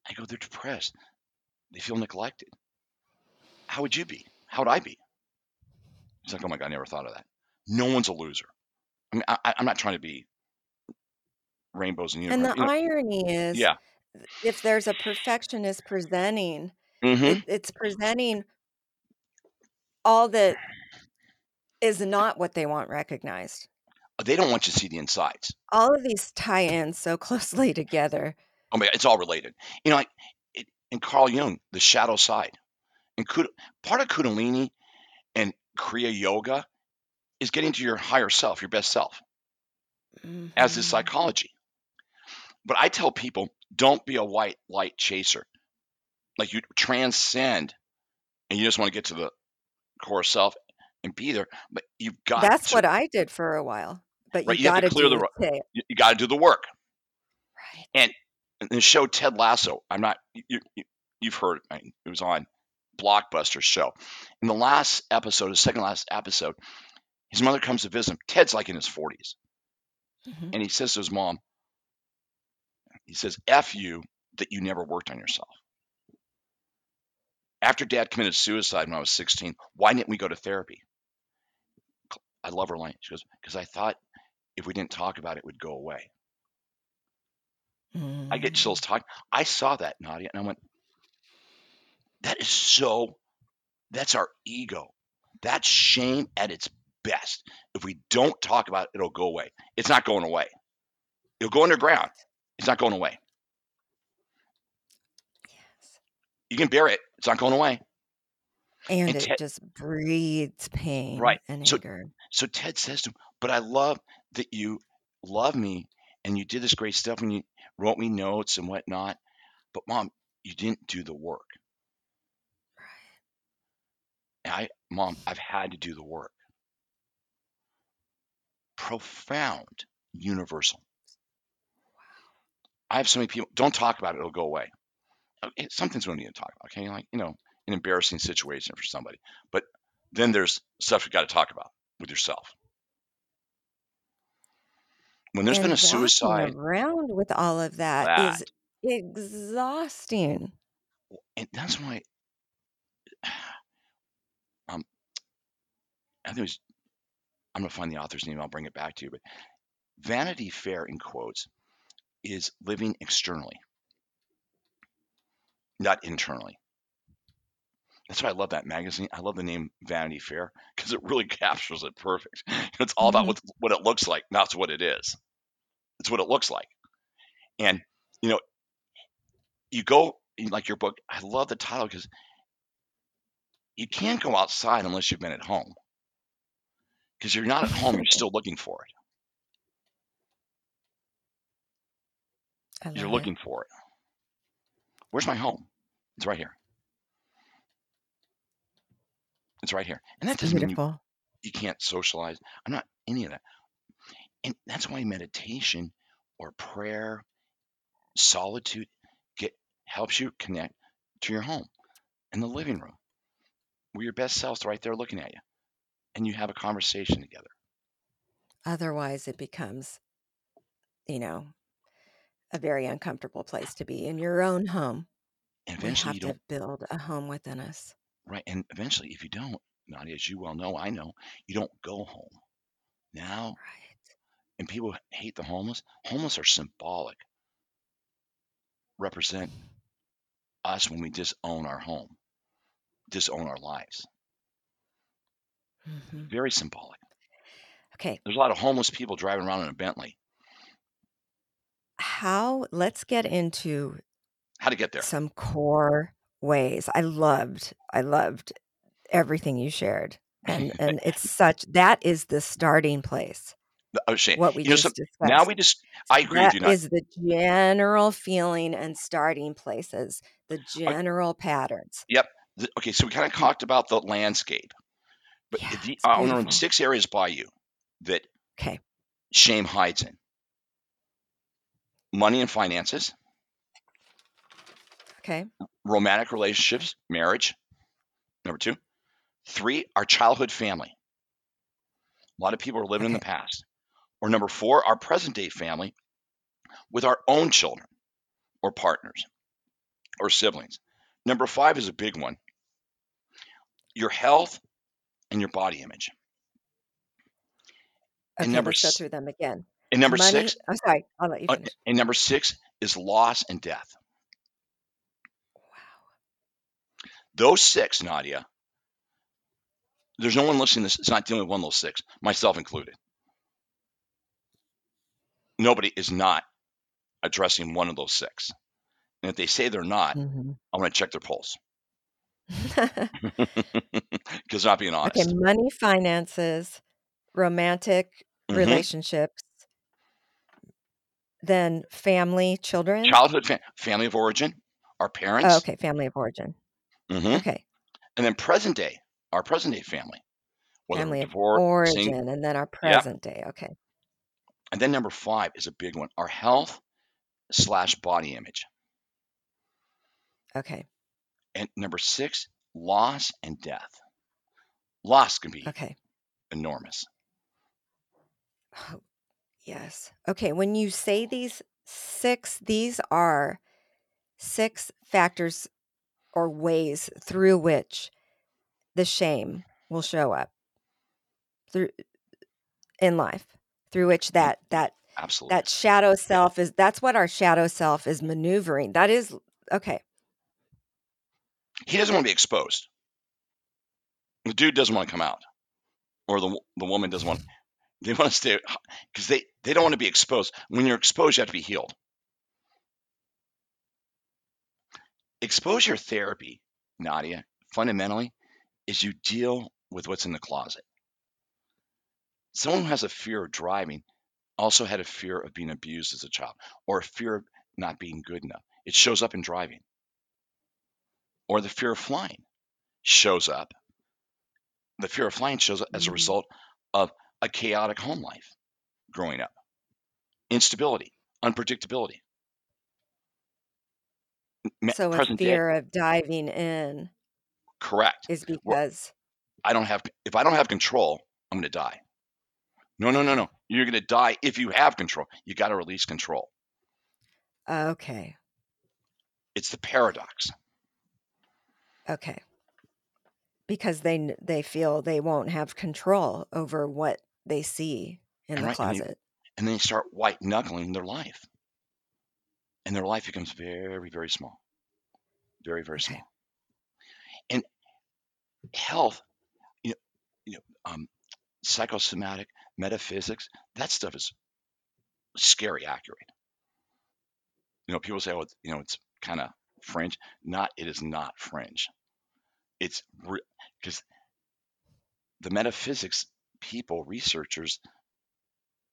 [SPEAKER 4] I go, "They're depressed. They feel neglected. How would you be? How would I be?" She's like, "Oh my God, I never thought of that. No one's a loser. I mean, I, I'm not trying to be rainbows and unicorns.
[SPEAKER 3] And the
[SPEAKER 4] You know,
[SPEAKER 3] irony is,
[SPEAKER 4] yeah.
[SPEAKER 3] if there's a perfectionist presenting,
[SPEAKER 4] hmm
[SPEAKER 3] it, it's presenting all that is not what they want recognized.
[SPEAKER 4] They don't want you to see the insides.
[SPEAKER 3] All of these tie in so closely together.
[SPEAKER 4] Oh my God, it's all related. You know, like it, in Carl Jung, the shadow side, and Kud- part of Kundalini and Kriya Yoga is getting to your higher self, your best self, as is
[SPEAKER 3] Mhm.
[SPEAKER 4] psychology. But I tell people, don't be a white light chaser. Like you transcend, and you just want to get to the core self and be there. But you've got
[SPEAKER 3] That's
[SPEAKER 4] to,
[SPEAKER 3] what I did for a while. But
[SPEAKER 4] right?
[SPEAKER 3] you
[SPEAKER 4] You
[SPEAKER 3] got
[SPEAKER 4] to clear
[SPEAKER 3] do
[SPEAKER 4] the.
[SPEAKER 3] the.
[SPEAKER 4] You, you got to do the work.
[SPEAKER 3] Right.
[SPEAKER 4] And in the show Ted Lasso, I'm not you, you you've heard it was on Blockbuster show. In the last episode, the second last episode, his mother comes to visit him. Ted's like in his 40s,
[SPEAKER 3] Mhm.
[SPEAKER 4] and he says to his mom, he says, "F you that you never worked on yourself." After Dad committed suicide when I was 16, why didn't we go to therapy? I love her line. She goes, "Because I thought if we didn't talk about it, it would go away." I get
[SPEAKER 3] Mm.
[SPEAKER 4] chills talking. I saw that, Nadia, and I went, that is so, that's our ego. That's shame at its best. If we don't talk about it, it'll go away. It's not going away. It'll go underground. It's not going away.
[SPEAKER 3] Yes.
[SPEAKER 4] You can bear it. It's not going away.
[SPEAKER 3] And
[SPEAKER 4] And
[SPEAKER 3] it
[SPEAKER 4] Ted,
[SPEAKER 3] just breeds pain
[SPEAKER 4] right.
[SPEAKER 3] and
[SPEAKER 4] So,
[SPEAKER 3] anger.
[SPEAKER 4] so Ted says to him, but I love that you love me and you did this great stuff and you wrote me notes and whatnot. But mom, you didn't do the work. And I, mom, I've had to do the work. Profound, universal. I have so many people. Don't talk about it; it'll go away. Okay, some we need to talk about. Okay, like you know, an embarrassing situation for somebody. But then there's stuff you got to talk about with yourself. When there's been a suicide,
[SPEAKER 3] around with all of that
[SPEAKER 4] that,
[SPEAKER 3] is exhausting.
[SPEAKER 4] and that's why I think it was. I'm gonna find the author's name. I'll bring it back to you. But Vanity Fair, in quotes, is living externally, not internally. That's why I love that magazine. I love the name Vanity Fair because it really captures it perfect. It's all about
[SPEAKER 3] hmm
[SPEAKER 4] what, what it looks like, not what it is. It's what it looks like. And, you know, you go, like your book, I love the title because you can't go outside unless you've been at home. Because you're not at home, you're still looking for it. You're
[SPEAKER 3] it.
[SPEAKER 4] looking for it. Where's my home? It's right here. It's right here. And that
[SPEAKER 3] It's
[SPEAKER 4] doesn't mean you, you can't socialize. I'm not any of that. And that's why meditation, or prayer, solitude get helps you connect to your home in the living room where your best self's right there looking at you and you have a conversation together.
[SPEAKER 3] Otherwise, it becomes, you know, a very uncomfortable place to be in your own home.
[SPEAKER 4] And
[SPEAKER 3] We
[SPEAKER 4] eventually
[SPEAKER 3] have
[SPEAKER 4] you
[SPEAKER 3] to
[SPEAKER 4] don't
[SPEAKER 3] build a home within us.
[SPEAKER 4] right and eventually if you don't, Nadia, as you well know, I know, you don't go home. Now
[SPEAKER 3] Right.
[SPEAKER 4] and people hate the homeless. Homeless are symbolic, represent us when we disown our home, disown our lives.
[SPEAKER 3] Hmm
[SPEAKER 4] Very symbolic.
[SPEAKER 3] Okay.
[SPEAKER 4] There's a lot of homeless people driving around in a Bentley.
[SPEAKER 3] How, let's get into
[SPEAKER 4] How to get there?
[SPEAKER 3] some core ways. I loved, I loved everything you shared. And and it's such that is the starting place.
[SPEAKER 4] Oh, Shane,
[SPEAKER 3] What we
[SPEAKER 4] you know, some,
[SPEAKER 3] just
[SPEAKER 4] now we just, I agree with you. Not,
[SPEAKER 3] is the general feeling and starting places, the general patterns.
[SPEAKER 4] yep. Okay, so we kind of talked about the landscape, but
[SPEAKER 3] Yeah,
[SPEAKER 4] the, I want to six areas by you that
[SPEAKER 3] Okay.
[SPEAKER 4] shame hides in money and finances,
[SPEAKER 3] Okay.
[SPEAKER 4] romantic relationships, marriage. Number two. Three, our childhood family. A lot of people are living in the past. Or number four, our present day family with our own children or partners or siblings. Number five is a big one your health and your body image. And
[SPEAKER 3] Okay,
[SPEAKER 4] number
[SPEAKER 3] let's go through them again.
[SPEAKER 4] and number
[SPEAKER 3] Money.
[SPEAKER 4] six,
[SPEAKER 3] I'm sorry. I'll let you
[SPEAKER 4] uh,
[SPEAKER 3] finish.
[SPEAKER 4] and number six is loss and death.
[SPEAKER 3] Wow.
[SPEAKER 4] Those six, Nadia, there's no one listening to this that's not dealing with one of those six, myself included. Nobody is not addressing one of those six. And if they say they're not,
[SPEAKER 3] hmm
[SPEAKER 4] I want to check their pulse because not being
[SPEAKER 3] okay.
[SPEAKER 4] honest.
[SPEAKER 3] Money, finances, romantic
[SPEAKER 4] Mhm.
[SPEAKER 3] relationships, then family, children.
[SPEAKER 4] Childhood fa- family of origin, our
[SPEAKER 3] Oh,
[SPEAKER 4] parents,
[SPEAKER 3] okay. Family of origin.
[SPEAKER 4] hmm
[SPEAKER 3] Okay.
[SPEAKER 4] and then present day, our present day family, whether
[SPEAKER 3] Family of
[SPEAKER 4] divorced, single,
[SPEAKER 3] origin, and then our
[SPEAKER 4] yeah.
[SPEAKER 3] present day. Okay.
[SPEAKER 4] And then number five is a big one: our health slash body image.
[SPEAKER 3] Okay.
[SPEAKER 4] And number six, loss and death. Loss can be
[SPEAKER 3] Okay.
[SPEAKER 4] enormous.
[SPEAKER 3] Oh, yes. Okay. When you say these six, these are six factors or ways through which the shame will show up through in life through which mm, that that
[SPEAKER 4] Absolutely.
[SPEAKER 3] that shadow self is that's what our shadow self is maneuvering that is okay
[SPEAKER 4] He doesn't want to be exposed. The dude doesn't want to come out, or the the woman doesn't want. They want to stay because they they don't want to be exposed. When you're exposed, you have to be healed. Exposure therapy, Nadia, fundamentally, is you deal with what's in the closet. Someone who has a fear of driving also had a fear of being abused as a child, or a fear of not being good enough. It shows up in driving, or the fear of flying shows up. The fear of flying shows up as a
[SPEAKER 3] Mhm.
[SPEAKER 4] result of a chaotic home life growing up, instability, unpredictability.
[SPEAKER 3] So a
[SPEAKER 4] present day,
[SPEAKER 3] fear of diving in
[SPEAKER 4] correct.
[SPEAKER 3] is because
[SPEAKER 4] I don't have if I don't have control, I'm going to die. No, no, no, no. You're going to die if you have control. You got to release control.
[SPEAKER 3] okay
[SPEAKER 4] It's the paradox.
[SPEAKER 3] Okay because they they feel they won't have control over what they see in the
[SPEAKER 4] right, and,
[SPEAKER 3] closet
[SPEAKER 4] and then they start white knuckling their life, and their life becomes very, very small, very, very
[SPEAKER 3] okay
[SPEAKER 4] small. And health, you know, you know, um, psychosomatic metaphysics, that stuff is scary accurate. You know, people say, "Oh, it's, you know, it's kind of fringe." Not, it is not fringe. It's because the metaphysics people, researchers,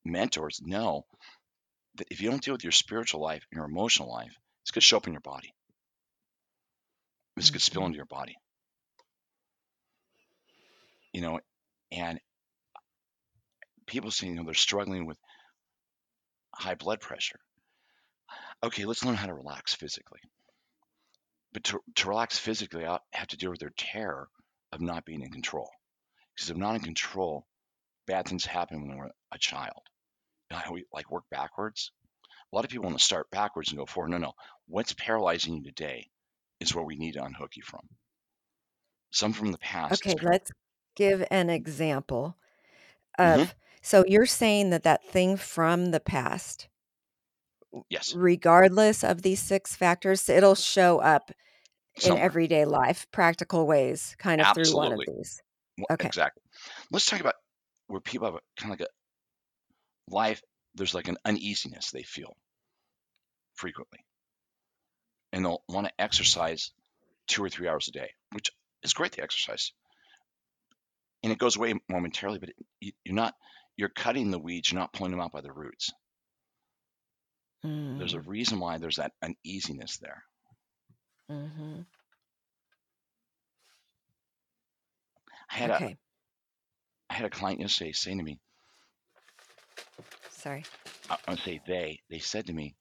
[SPEAKER 4] mentors know that if you don't deal with your spiritual life, and your emotional life, it's going to show up in your body. It's going to spill
[SPEAKER 3] hmm
[SPEAKER 4] into your body. You know, and people say, you know, they're struggling with high blood pressure. Okay, let's learn how to relax physically. But to, to relax physically, I have to deal with their terror of not being in control. Because if I'm not in control, bad things happen when we're a child. How we like work backwards? A lot of people want to start backwards and go forward. No, no. What's paralyzing you today is where we need to unhook you from. Some from the past.
[SPEAKER 3] Okay, let's give an example
[SPEAKER 4] Mhm.
[SPEAKER 3] of so you're saying that that thing from the past,
[SPEAKER 4] Yes,
[SPEAKER 3] regardless of these six factors, it'll show up in everyday life, practical ways, kind of through one of these. Okay.
[SPEAKER 4] Exactly. Let's talk about where people have a, kind of like a life, there's like an uneasiness they feel frequently. And they'll want to exercise two or three hours a day, which is great to exercise. And it goes away momentarily, but it, you're not, you're cutting the weeds, you're not pulling them out by the roots. There's a
[SPEAKER 3] Mm,
[SPEAKER 4] reason why there's that uneasiness there.
[SPEAKER 3] mhm.
[SPEAKER 4] I had a
[SPEAKER 3] Okay.
[SPEAKER 4] I had a client yesterday saying to me,
[SPEAKER 3] Sorry.
[SPEAKER 4] I I would say they, they said to me,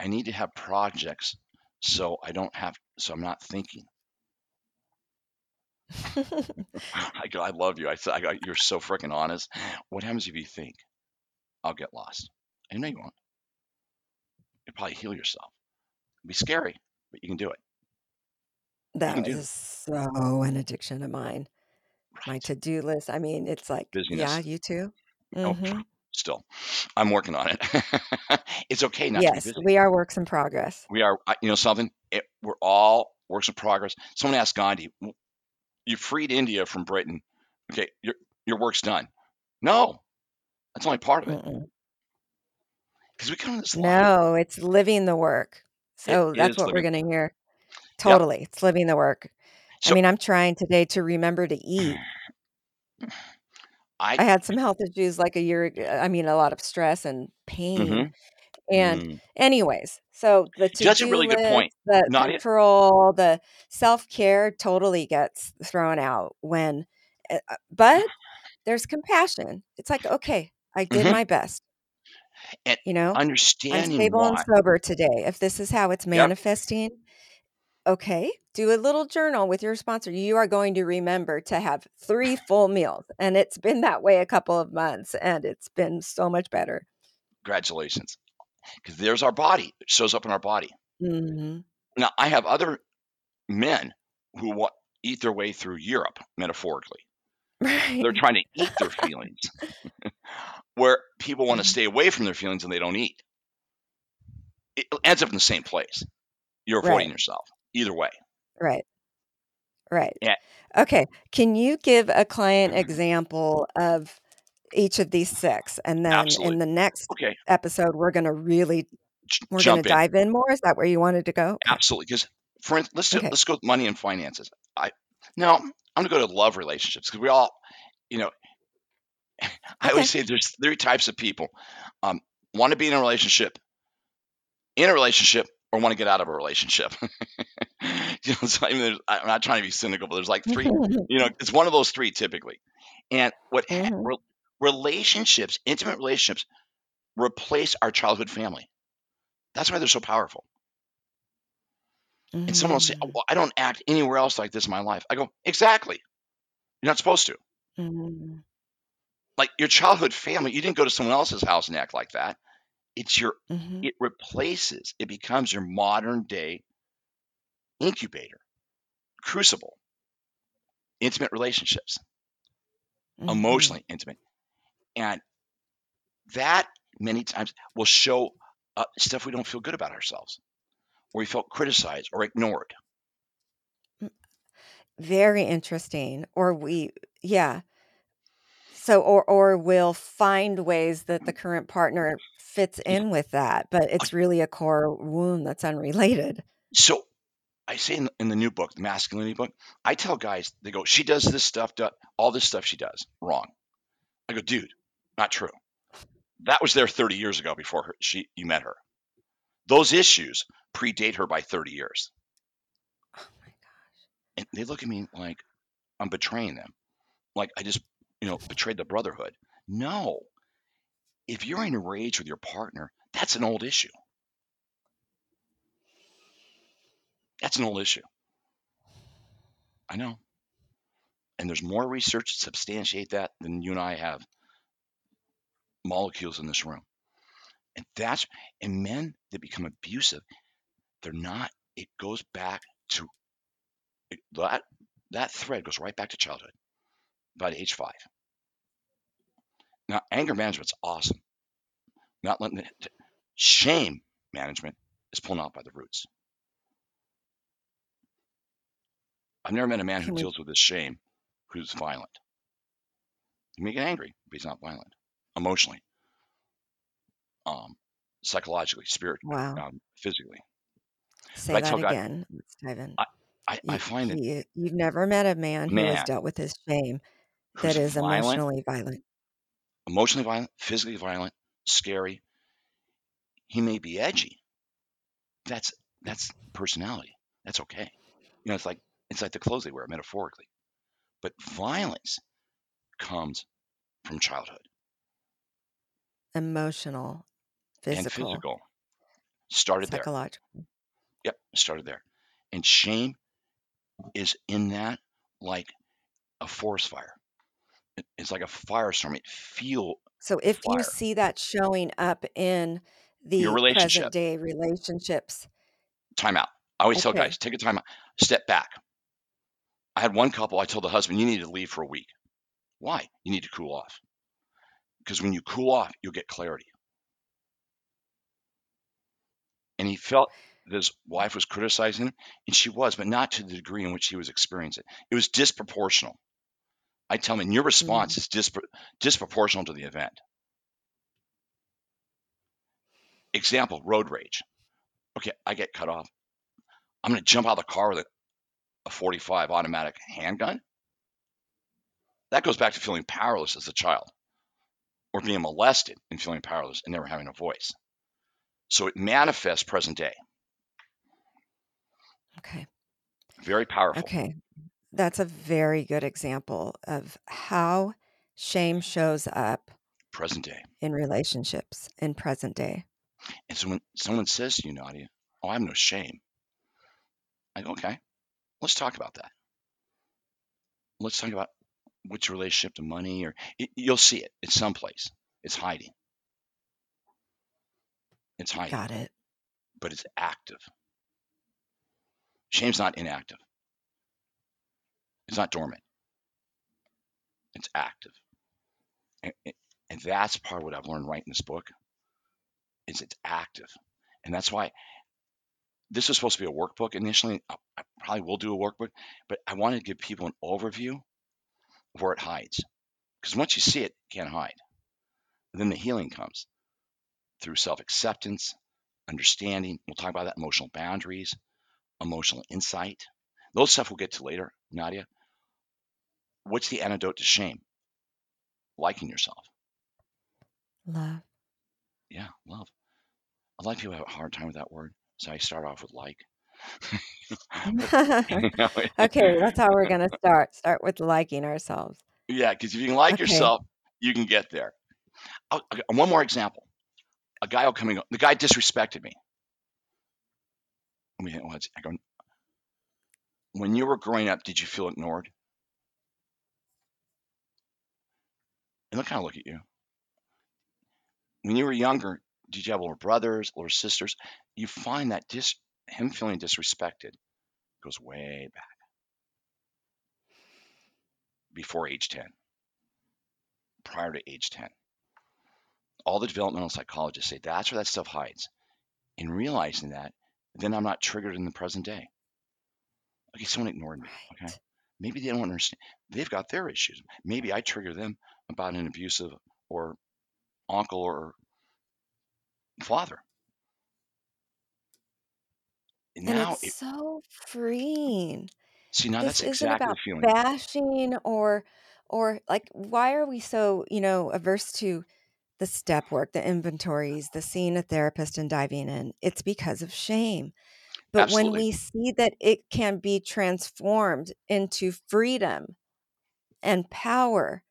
[SPEAKER 4] I need to have projects so I don't have, so I'm not thinking. I go, I love you. I said, I go, you're so freaking honest. What happens if you think I'll get lost? I know you won't. You'll probably heal yourself. It'll be scary, but you can do it.
[SPEAKER 3] That
[SPEAKER 4] do
[SPEAKER 3] so an addiction of mine. My to-do list. I mean, it's like, yeah, you too.
[SPEAKER 4] Oh,
[SPEAKER 3] hmm
[SPEAKER 4] pff, still, I'm working on it. it's okay not to be
[SPEAKER 3] Yes, we are works in progress.
[SPEAKER 4] We are, you know, something. It, we're all works in progress. Someone asked Gandhi, "You freed India from Britain. Okay, your your work's done." No, that's only part of it.
[SPEAKER 3] Mm-mm.
[SPEAKER 4] Because we come this life.
[SPEAKER 3] No, it's living the work.
[SPEAKER 4] It
[SPEAKER 3] So that's
[SPEAKER 4] is
[SPEAKER 3] what we're
[SPEAKER 4] living.
[SPEAKER 3] going to hear.
[SPEAKER 4] Yep.
[SPEAKER 3] Totally. It's living the work. I mean, I'm trying today to remember to eat.
[SPEAKER 4] I.
[SPEAKER 3] I had some health issues like a year ago. I mean, a lot of stress and pain.
[SPEAKER 4] mhm,
[SPEAKER 3] And
[SPEAKER 4] mm.
[SPEAKER 3] anyways, so the
[SPEAKER 4] That's a
[SPEAKER 3] to-do
[SPEAKER 4] really good
[SPEAKER 3] list,
[SPEAKER 4] point.
[SPEAKER 3] the
[SPEAKER 4] Not it.
[SPEAKER 3] control, the self-care totally gets thrown out when, uh, uh, but there's compassion. It's like, okay, I did
[SPEAKER 4] hmm
[SPEAKER 3] my best.
[SPEAKER 4] And
[SPEAKER 3] You know, I'm
[SPEAKER 4] understanding
[SPEAKER 3] stable and sober today. If this is how it's
[SPEAKER 4] Yep.
[SPEAKER 3] manifesting, okay, do a little journal with your sponsor. You are going to remember to have three full meals. And it's been that way a couple of months and it's been so much better.
[SPEAKER 4] Congratulations. Because there's our body. It shows up in our body.
[SPEAKER 3] hmm
[SPEAKER 4] Now I have other men who eat their way through Europe metaphorically.
[SPEAKER 3] Right.
[SPEAKER 4] They're trying to eat their feelings, where people want to
[SPEAKER 3] Mhm.
[SPEAKER 4] stay away from their feelings and they don't eat. It ends up in the same place. You're avoiding
[SPEAKER 3] Right.
[SPEAKER 4] yourself either way.
[SPEAKER 3] Right. Right.
[SPEAKER 4] Yeah.
[SPEAKER 3] Okay. Can you give a client example of each of these six? And then in the next
[SPEAKER 4] Okay.
[SPEAKER 3] episode, we're going to really, we're going to dive in more. Is that where you wanted to go?
[SPEAKER 4] Absolutely. Because for let's do,
[SPEAKER 3] Okay.
[SPEAKER 4] let's go with money and finances. I no, I'm gonna go to love relationships because we all, you know, I always say there's three types of people: um, want to be in a relationship, in a relationship, or want to get out of a relationship. you know, so I mean, I'm not trying to be cynical, but there's like three. You know, it's one of those three typically. And what ha-
[SPEAKER 3] Mhm.
[SPEAKER 4] re- relationships, intimate relationships, replace our childhood family. That's why they're so powerful. And someone will say, oh,
[SPEAKER 3] Mhm.
[SPEAKER 4] well, I don't act anywhere else like this in my life. I go, exactly. You're not supposed to.
[SPEAKER 3] Mhm.
[SPEAKER 4] Like your childhood family, you didn't go to someone else's house and act like that. It's your,
[SPEAKER 3] Mhm.
[SPEAKER 4] it replaces, it becomes your modern day incubator, crucible, intimate relationships,
[SPEAKER 3] Mhm.
[SPEAKER 4] emotionally intimate. And that many times will show uh, stuff we don't feel good about ourselves, or we felt criticized or ignored.
[SPEAKER 3] Very interesting. Or we, yeah. So, or or we'll find ways that the current partner fits
[SPEAKER 4] Yeah.
[SPEAKER 3] in with that, but it's really a core wound that's unrelated.
[SPEAKER 4] So I say in, in the new book, the masculinity book, I tell guys, they go, she does this stuff, all this stuff she does wrong. I go, dude, not true. That was there 30 years ago before her, she you met her. Those issues predate her by 30 years.
[SPEAKER 3] Oh my gosh.
[SPEAKER 4] And they look at me like I'm betraying them. Like I just, you know, betrayed the brotherhood. No. if you're in a rage with your partner, that's an old issue. That's an old issue. I know. And there's more research to substantiate that than you and I have molecules in this room. And that's and men that become abusive, they're not, it goes back to that that thread goes right back to childhood, about age five. Now, anger management's awesome. Not letting it, shame management is pulling out by the roots. I've never met a man who deals with his shame who's violent. He may get angry, but he's not violent emotionally, um, psychologically, spiritually,
[SPEAKER 3] Wow.
[SPEAKER 4] um, physically.
[SPEAKER 3] Say
[SPEAKER 4] But I
[SPEAKER 3] that
[SPEAKER 4] tell guys,
[SPEAKER 3] again, Stephen.
[SPEAKER 4] I, I, I
[SPEAKER 3] You,
[SPEAKER 4] find that
[SPEAKER 3] he, you've never met a man who has
[SPEAKER 4] man
[SPEAKER 3] dealt with his shame that is
[SPEAKER 4] violent,
[SPEAKER 3] emotionally violent.
[SPEAKER 4] emotionally violent, physically violent, scary, he may be edgy. That's that's personality. That's okay. You know, it's like it's like the clothes they wear metaphorically. But violence comes from childhood
[SPEAKER 3] Emotional, physical,
[SPEAKER 4] and
[SPEAKER 3] physical,
[SPEAKER 4] physical. Started there.
[SPEAKER 3] psychological.
[SPEAKER 4] Yep, started there. And shame is in that like a forest fire. It- It's like a firestorm. It feel
[SPEAKER 3] So if you
[SPEAKER 4] fire.
[SPEAKER 3] see that showing up in
[SPEAKER 4] Your
[SPEAKER 3] the
[SPEAKER 4] relationship.
[SPEAKER 3] present day relationships,
[SPEAKER 4] Time out. I always tell
[SPEAKER 3] okay,
[SPEAKER 4] guys, take a time out, step back. I had one couple, I told the husband, you need to leave for a week. Why? You need to cool off. Because when you cool off, you'll get clarity. And he felt that his wife was criticizing him, and she was, but not to the degree in which he was experiencing it. It was disproportional. I tell and your response
[SPEAKER 3] mm,
[SPEAKER 4] is dispro- disproportional to the event. Example, road rage. Okay, I get cut off. I'm going to jump out of the car with a, a 45 automatic handgun. That goes back to feeling powerless as a child or being molested and feeling powerless and never having a voice. So it manifests present day.
[SPEAKER 3] okay,
[SPEAKER 4] Very powerful.
[SPEAKER 3] okay. That's a very good example of how shame shows up
[SPEAKER 4] Present day.
[SPEAKER 3] in relationships in present day.
[SPEAKER 4] And so when someone says to you, Nadia, oh, I have no shame, I go, okay, let's talk about that. Let's talk about what's your relationship to money, or it, you'll see it. It's someplace. It's hiding. It's hiding,
[SPEAKER 3] Got it.
[SPEAKER 4] but it's active. Shame's not inactive. It's not dormant. It's active. And, and that's part of what I've learned right in this book is it's active. And that's why this was supposed to be a workbook initially. I, probably will do a workbook, but I want to give people an overview of where it hides. Because once you see it, you can't hide. And then the healing comes through self acceptance, understanding. We'll talk about that emotional boundaries, emotional insight. Those stuff we'll get to later, Nadia. What's the antidote to shame? Liking yourself.
[SPEAKER 3] Love.
[SPEAKER 4] Yeah, love. A lot of people have a hard time with that word. So I start off with like. But, you know,
[SPEAKER 3] okay, that's how we're going to start. Start with liking ourselves.
[SPEAKER 4] yeah, because if you can like
[SPEAKER 3] Okay.
[SPEAKER 4] yourself, you can get there. One more example. A guy will come and go. The guy disrespected me. Let me think. What's I go? When you were growing up, did you feel ignored? And they'll kind of look at you. When you were younger, did you have older brothers, older sisters? You find that dis him feeling disrespected goes way back before age 10, prior to age 10. All the developmental psychologists say that's where that stuff hides. In realizing that, then I'm not triggered in the present day. Okay, someone ignored me. Okay. Maybe they don't understand. They've got their issues. Maybe I trigger them about an abusive or uncle or father.
[SPEAKER 3] And
[SPEAKER 4] Now,
[SPEAKER 3] it's
[SPEAKER 4] it,
[SPEAKER 3] so freeing.
[SPEAKER 4] see, now
[SPEAKER 3] This
[SPEAKER 4] that's
[SPEAKER 3] isn't
[SPEAKER 4] exactly the
[SPEAKER 3] about
[SPEAKER 4] feeling.
[SPEAKER 3] bashing or or like why are we so, you know, averse to the step work, the inventories, the seeing a therapist and diving in? It's because of shame. But when
[SPEAKER 4] Absolutely.
[SPEAKER 3] we see that it can be transformed into freedom and power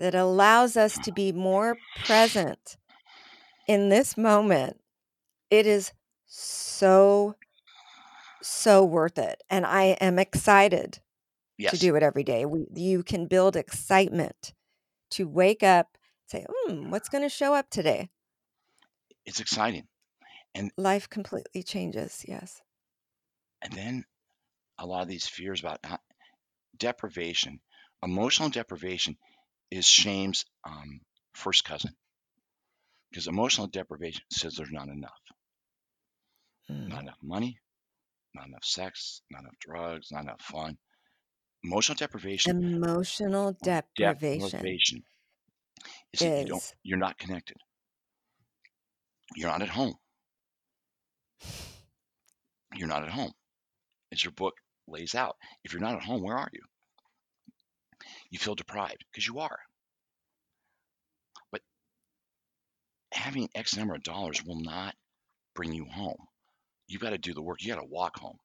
[SPEAKER 3] that allows us to be more present in this moment, it is so, so worth it. And I am excited to do it every day. We, you can build excitement to wake up, say, hmm, what's going to show up today?
[SPEAKER 4] it's exciting.
[SPEAKER 3] And life completely changes. Yes.
[SPEAKER 4] And then a lot of these fears about ho- deprivation, emotional deprivation is shame's um, first cousin because emotional deprivation says there's not enough.
[SPEAKER 3] Mm.
[SPEAKER 4] Not enough money, not enough sex, not enough drugs, not enough fun. Emotional deprivation,
[SPEAKER 3] Emotional deprivation
[SPEAKER 4] deprivation is that you don't, you're not connected. You're not at home. You're not at home. As your book lays out, if you're not at home, where are you? You feel deprived because you are. But having X number of dollars will not bring you home. You've got to do the work. You got to walk home.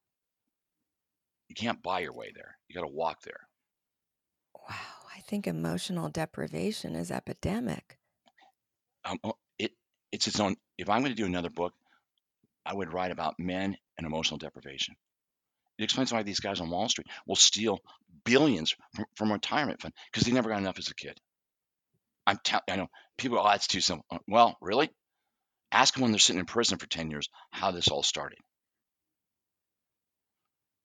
[SPEAKER 4] You can't buy your way there. You got to walk there.
[SPEAKER 3] wow. I think emotional deprivation is epidemic.
[SPEAKER 4] Um, oh, it it's its own. If I'm going to do another book, I would write about men and emotional deprivation. It explains why these guys on Wall Street will steal billions from, from retirement fund because they never got enough as a kid. I'm tell I know people. Oh, that's too simple. Uh, Well, really? Ask them when they're sitting in prison for ten years how this all started.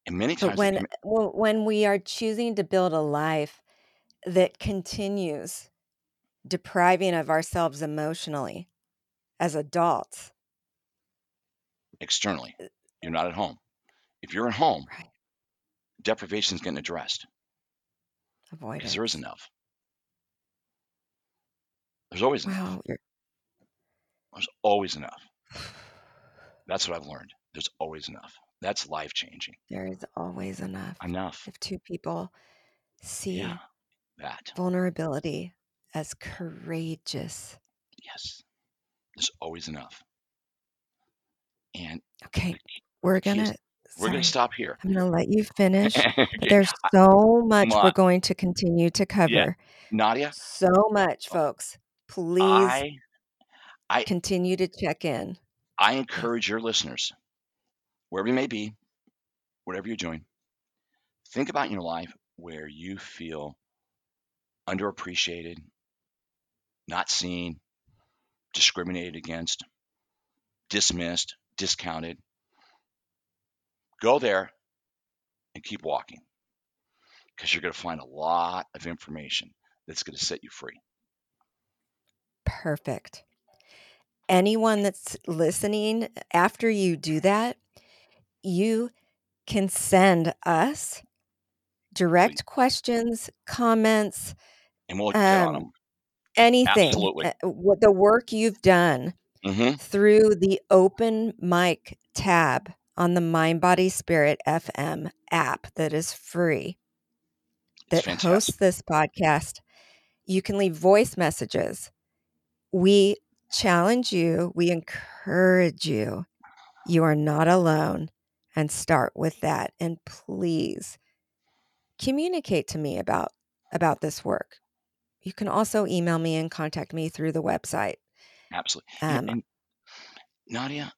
[SPEAKER 4] And many times they
[SPEAKER 3] when well, when we are choosing to build a life that continues depriving of ourselves emotionally as adults,
[SPEAKER 4] externally, you're not at home. If you're at home,
[SPEAKER 3] right?
[SPEAKER 4] deprivation is getting addressed Avoid it. because there is
[SPEAKER 3] Avoidance.
[SPEAKER 4] enough. There's always enough.
[SPEAKER 3] Wow. You're,
[SPEAKER 4] There's always enough. That's what I've learned. There's always enough. That's life changing.
[SPEAKER 3] there is always enough.
[SPEAKER 4] Enough.
[SPEAKER 3] If two people see
[SPEAKER 4] Yeah, that.
[SPEAKER 3] vulnerability as courageous.
[SPEAKER 4] Yes. There's always enough. And
[SPEAKER 3] Okay,
[SPEAKER 4] the, key-
[SPEAKER 3] we're
[SPEAKER 4] the key is
[SPEAKER 3] gonna.
[SPEAKER 4] We're going to stop here.
[SPEAKER 3] I'm gonna let you finish.
[SPEAKER 4] Okay.
[SPEAKER 3] there's so much we're going to continue to
[SPEAKER 4] yeah,
[SPEAKER 3] cover.
[SPEAKER 4] Nadia,
[SPEAKER 3] So much, oh, folks. Please
[SPEAKER 4] I I
[SPEAKER 3] continue to check in.
[SPEAKER 4] I encourage your listeners, wherever you may be, whatever you're doing, think about your life where you feel underappreciated, not seen, discriminated against, dismissed, discounted. Go there and keep walking because you're going to find a lot of information that's going to set you free.
[SPEAKER 3] Perfect. Anyone that's listening, after you do that, you can send us
[SPEAKER 4] Please.
[SPEAKER 3] direct questions, comments,
[SPEAKER 4] And we'll get on
[SPEAKER 3] um,
[SPEAKER 4] them.
[SPEAKER 3] anything,
[SPEAKER 4] Absolutely.
[SPEAKER 3] uh, what the work you've done
[SPEAKER 4] hmm
[SPEAKER 3] through the open mic tab on the Mind Body Spirit FM app that is free that hosts this podcast. You can leave voice messages. We challenge you, we encourage you. You are not alone. And start with that. And please communicate to me about about this work. You can also email me and contact me through the website.
[SPEAKER 4] Absolutely.
[SPEAKER 3] Um,
[SPEAKER 4] and Nadia,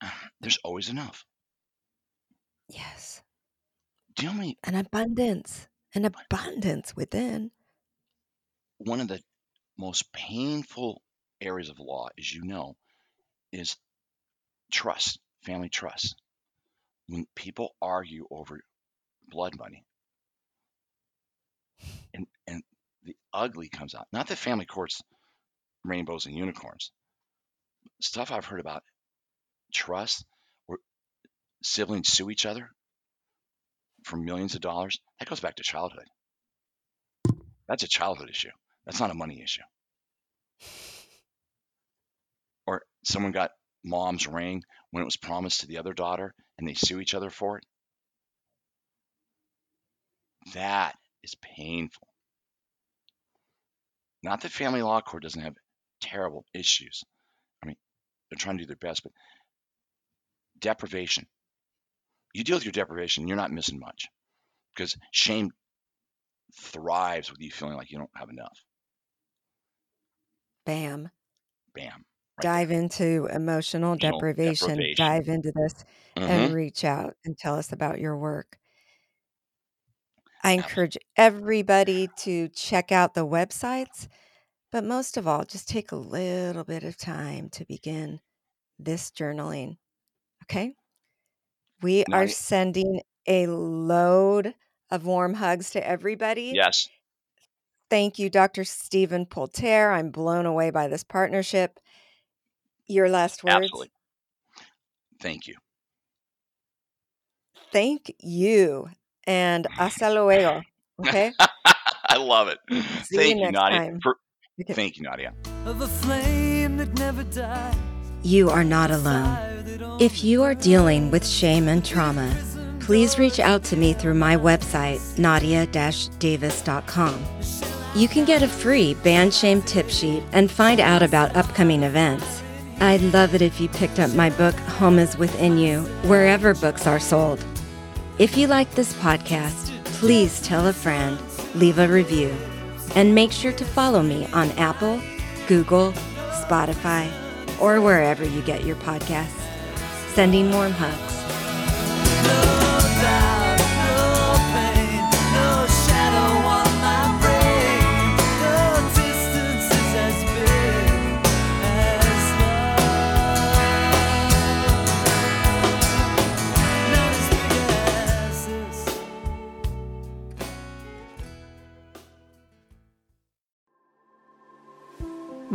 [SPEAKER 4] there's always enough.
[SPEAKER 3] yes,
[SPEAKER 4] Do you know how many,
[SPEAKER 3] an abundance, an abundance within.
[SPEAKER 4] one of the most painful areas of law, as you know, is trust, family trust. When people argue over blood money and, and the ugly comes out, not that family courts, rainbows and unicorns, stuff I've heard about trust where siblings sue each other for millions of dollars, that goes back to childhood. That's a childhood issue. That's not a money issue. Or someone got mom's ring when it was promised to the other daughter and they sue each other for it. That is painful. Not that family law court doesn't have terrible issues. I mean, they're trying to do their best, but deprivation. You deal with your deprivation, you're not missing much because shame thrives with you feeling like you don't have enough.
[SPEAKER 3] Bam.
[SPEAKER 4] Bam,
[SPEAKER 3] dive into emotional
[SPEAKER 4] Emotional
[SPEAKER 3] deprivation,
[SPEAKER 4] deprivation.
[SPEAKER 3] dive into this,
[SPEAKER 4] hmm
[SPEAKER 3] and reach out and tell us about your work. I encourage everybody to check out the websites, but most of all, just take a little bit of time to begin this journaling. Okay? We are
[SPEAKER 4] Nadia,
[SPEAKER 3] sending a load of warm hugs to everybody.
[SPEAKER 4] yes,
[SPEAKER 3] Thank you, Dr. Stephen Poulter. I'm blown away by this partnership. Your last words?
[SPEAKER 4] absolutely. Thank you.
[SPEAKER 3] Thank you. And hasta luego. Okay?
[SPEAKER 4] I love it.
[SPEAKER 3] See
[SPEAKER 4] Thank
[SPEAKER 3] you
[SPEAKER 4] you,
[SPEAKER 3] next
[SPEAKER 4] Nadia.
[SPEAKER 3] time.
[SPEAKER 4] For,
[SPEAKER 3] Okay.
[SPEAKER 4] thank you, Nadia.
[SPEAKER 5] of a flame that never dies.
[SPEAKER 3] You are not alone. If you are dealing with shame and trauma, please reach out to me through my website, nadia-davis.com. You can get a free Ban Shame tip sheet and find out about upcoming events. I'd love it if you picked up my book, Home is Within You, wherever books are sold. If you like this podcast, please tell a friend, leave a review, and make sure to follow me on Apple, Google, Spotify, or wherever you get your podcasts. Sending warm hugs.